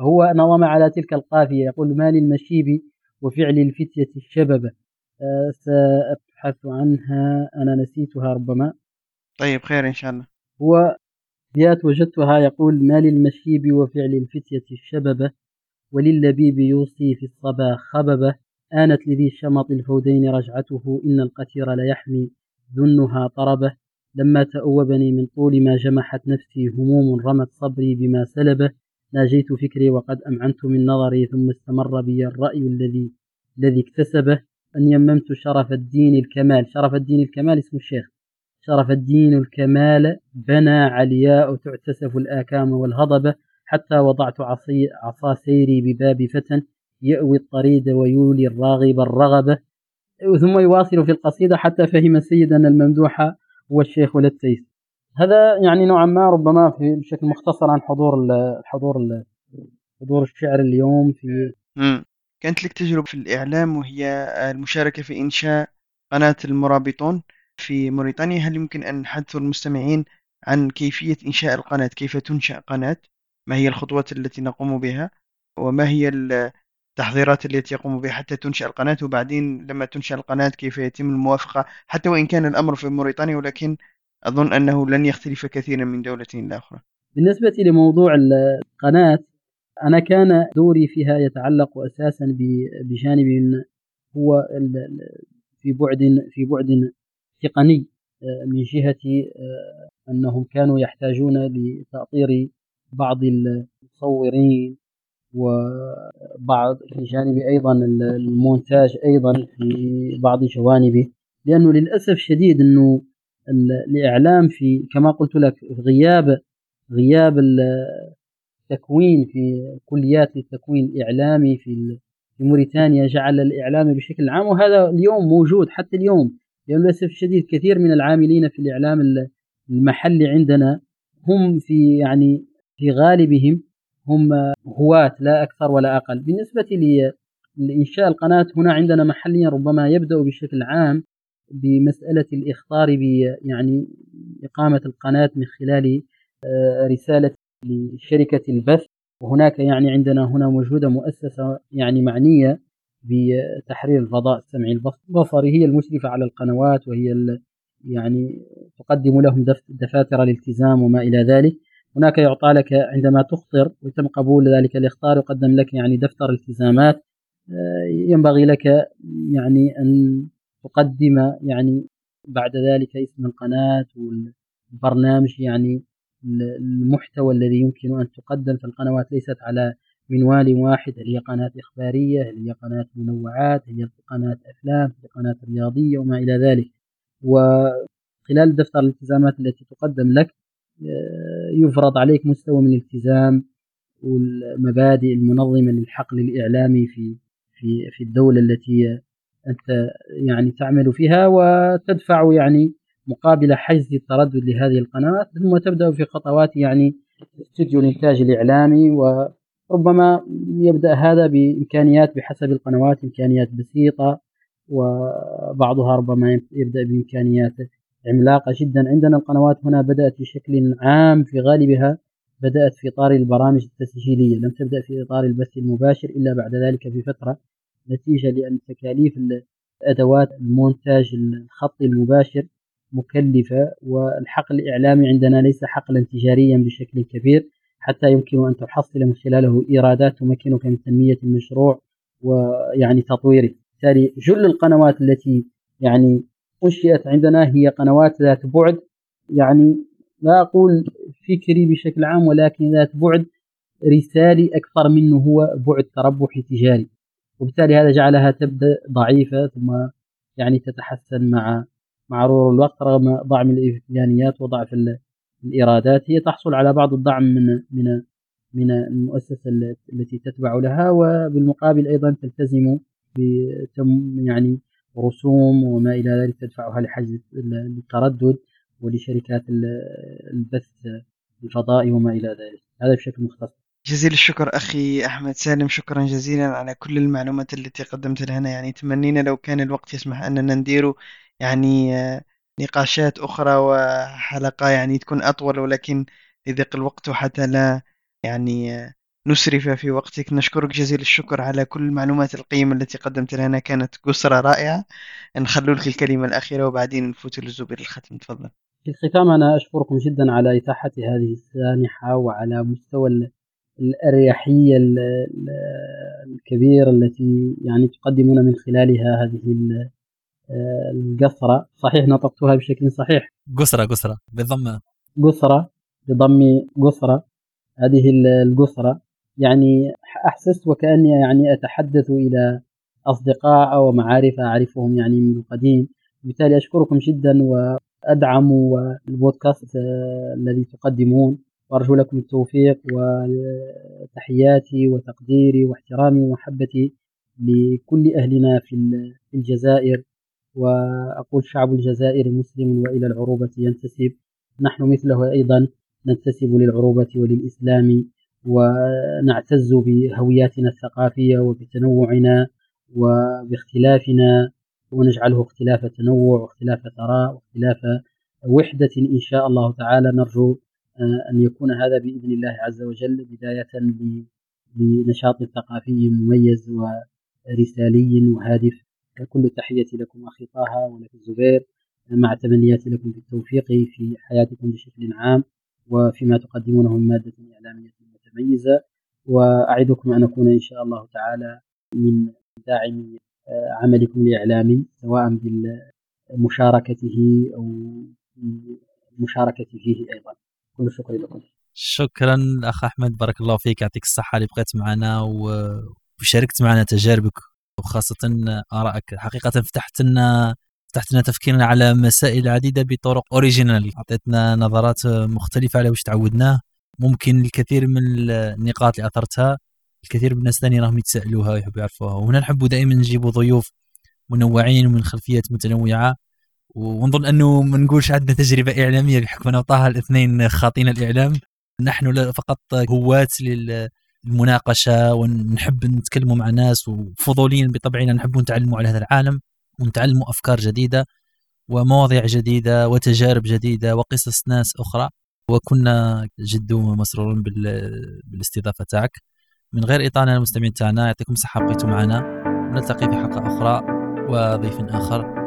C: هو نظم على تلك القافية يقول ما للمشيب وفعل الفتية الشببة أه سأبحث عنها. أنا نسيتها ربما.
B: طيب خير إن شاء الله.
C: هو بيات وجدتها يقول ما للمشيب وفعل الفتية الشببة وللبيب يوصي في الصبا خببة آنت لذي الشمط الفودين رجعته. إن القتير ليحمي ذنها طربة لما تأوبني من طول ما جمحت نفسي هموم رمت صبري بما سلبه ناجيت فكري وقد أمعنت من نظري ثم استمر بي الرأي الذي الذي اكتسبه أن يممت شرف الدين الكمال. شرف الدين الكمال اسم الشيخ. شرف الدين الكمال بنى علياء تعتسف الآكام والهضبة حتى وضعت عصي عصا سيري بباب فتى يأوي الطريد ويولي الراغب الرغبة. ثم يواصل في القصيدة حتى فهم السيد أن الممدوح هو الشيخ والتيس هذا يعني نوعا ما ربما في بشكل مختصر عن حضور الحضور حضور الشعر اليوم في
B: مم. كانت لك تجربة في الإعلام وهي المشاركة في إنشاء قناة المرابطون في موريتانيا. هل يمكن أن نحدث المستمعين عن كيفية إنشاء القناة؟ كيف تنشأ قناة؟ ما هي الخطوات التي نقوم بها؟ وما هي التحضيرات التي يقوم بها حتى تنشأ القناة؟ وبعدين لما تنشأ القناة كيف يتم الموافقة؟ حتى وإن كان الأمر في موريتانيا ولكن أظن أنه لن يختلف كثيرا من دولة إلى أخرى.
C: بالنسبة لموضوع القناة أنا كان دوري فيها يتعلق أساسا بجانب هو في بعد في بعد تقني آه، من جهة آه، أنهم كانوا يحتاجون لتأطير بعض المصورين وبعض في جانب أيضا المونتاج أيضا في بعض جوانبه. لأنه للأسف شديد أنه الإعلام في كما قلت لك غياب غياب التكوين في كليات التكوين الإعلامي في في موريتانيا جعل الإعلام بشكل عام وهذا اليوم موجود حتى اليوم. للأسف الشديد كثير من العاملين في الإعلام المحلي عندنا هم في يعني في غالبهم هم هواة لا أكثر ولا أقل. بالنسبة لإنشاء القناة هنا عندنا محليا ربما يبدأ بشكل عام. بمسألة الإخطار يعني إقامة القناة من خلال آه، رسالة لشركة البث. وهناك يعني عندنا هنا موجودة مؤسسة يعني معنية بتحرير الفضاء السمعي البصري هي المشرفة على القنوات وهي يعني تقدم لهم دفاتر الالتزام وما إلى ذلك. هناك يعطى لك عندما تخطر ويتم قبول ذلك الإخطار يقدم لك يعني دفتر التزامات. آه، ينبغي لك يعني أن تقدم يعني بعد ذلك اسم القناة والبرنامج يعني المحتوى الذي يمكن أن تقدم. في القنوات ليست على منوال واحد. هل هي قناة إخبارية هل هي قناة منوعات هي قناة أفلام هي قناة رياضية وما إلى ذلك. وخلال دفتر الالتزامات التي تقدم لك آه، يفرض عليك مستوى من الالتزام والمبادئ المنظمة للحقل الإعلامي في في في الدولة التي أنت يعني تعمل فيها وتدفع يعني مقابل حجز التردد لهذه القنوات ثم تبدأ في خطوات يعني استوديو الإنتاج الإعلامي وربما يبدأ هذا بإمكانيات بحسب القنوات إمكانيات بسيطة وبعضها ربما يبدأ بإمكانيات عملاقة جدا. عندنا القنوات هنا بدأت بشكل عام في غالبها بدأت في إطار البرامج التسجيلية لم تبدأ في إطار البث المباشر إلا بعد ذلك بفترة. نتيجة لأن تكاليف أدوات المونتاج الخطي المباشر مكلفة والحقل الإعلامي عندنا ليس حقلا تجاريا بشكل كبير حتى يمكن أن تحصل من خلاله إيرادات تمكنك من تنمية المشروع ويعني تطويره. بالتالي جل القنوات التي يعني أنشئت عندنا هي قنوات ذات بعد. يعني لا أقول فكري بشكل عام ولكن ذات بعد رسالي أكثر منه هو بعد تربحي تجاري. وبالتالي هذا جعلها تبدأ ضعيفة ثم يعني تتحسن مع مع مرور الوقت رغم ضعف الإمكانيات وضعف الإيرادات. هي تحصل على بعض الدعم من من من المؤسسة التي تتبع لها وبالمقابل أيضا تلتزم بتم يعني رسوم وما إلى ذلك تدفعها لحجز التردد ولشركات البث الفضائي وما إلى ذلك. هذا بشكل مختصر.
B: جزيل الشكر أخي أحمد سالم شكرا جزيلا على كل المعلومات التي قدمت لنا. يعني تمنينا لو كان الوقت يسمح أننا ندير يعني نقاشات أخرى وحلقة يعني تكون أطول ولكن لضيق الوقت وحتى لا يعني نسرف في وقتك. نشكرك جزيل الشكر على كل المعلومات القيمة التي قدمت لنا. كانت قصرة رائعة. نخلو لك الكلمة الأخيرة وبعدين نفوت للزبير الختم. تفضل.
C: في الختام أنا أشكركم جدا على إتاحة هذه السانحة وعلى مستوى الأريحية الكبيرة التي يعني تقدمون من خلالها هذه القصرة. صحيح نطقتها بشكل صحيح؟
A: قصرة قصرة. بضم.
C: قصرة بضم قصرة. هذه القصرة. يعني أحسست وكأني يعني أتحدث إلى أصدقاء ومعارف أعرفهم يعني من القديم بالتالي أشكركم جدا أدعموا البودكاست الذي تقدمون. وأرجو لكم التوفيق وتحياتي وتقديري واحترامي ومحبتي لكل أهلنا في الجزائر. وأقول شعب الجزائر مسلم وإلى العروبة ينتسب. نحن مثله أيضا ننتسب للعروبة وللإسلام ونعتز بهوياتنا الثقافية وبتنوعنا وباختلافنا. ونجعله اختلاف تنوع واختلاف ثراء واختلاف وحدة إن شاء الله تعالى. نرجو أن يكون هذا بإذن الله عز وجل بداية لنشاط ثقافي مميز ورسالي وهادف. كل التحية لكم أخي طه ولك الزبير. مع تمنياتي لكم بالتوفيق في حياتكم بشكل عام وفيما تقدمونه من مادة إعلامية متميزة. وأعدكم أن أكون إن شاء الله تعالى من داعمي آه، عملكم الإعلامي سواء بمشاركته أو مشاركتي فيه أيضا. كل الشكر لكم
A: شكرا أخ أحمد بارك الله فيك يعطيك الصحة اللي بقيت معنا وشاركت معنا تجاربك وخاصة آرائك. حقيقة فتحت لنا فتحت لنا تفكيرنا على مسائل عديدة بطرق اوريجينال أعطيتنا نظرات مختلفة على واش تعودناه. ممكن الكثير من النقاط اللي أثرتها الكثير من الناس ثاني راهم يتسالوها ويحبوا يعرفوها. وهنا نحب دائما نجيبوا ضيوف منوعين ومن خلفيات متنوعة. ونظن أنه ما نقولش عندنا تجربة إعلامية بحكم أن طه الاثنين خاطين الإعلام. نحن فقط هواة للمناقشة ونحب نتكلموا مع ناس وفضوليين بطبعنا نحب نتعلموا على هذا العالم ونتعلموا أفكار جديدة ومواضيع جديدة وتجارب جديدة وقصص ناس أخرى. وكنا جد مسرورين بالاستضافة تاعك. من غير إطالة المستمعين تاعنا يعطيكم الصحة بقيتوا معنا. نلتقي في حلقة أخرى وضيف آخر.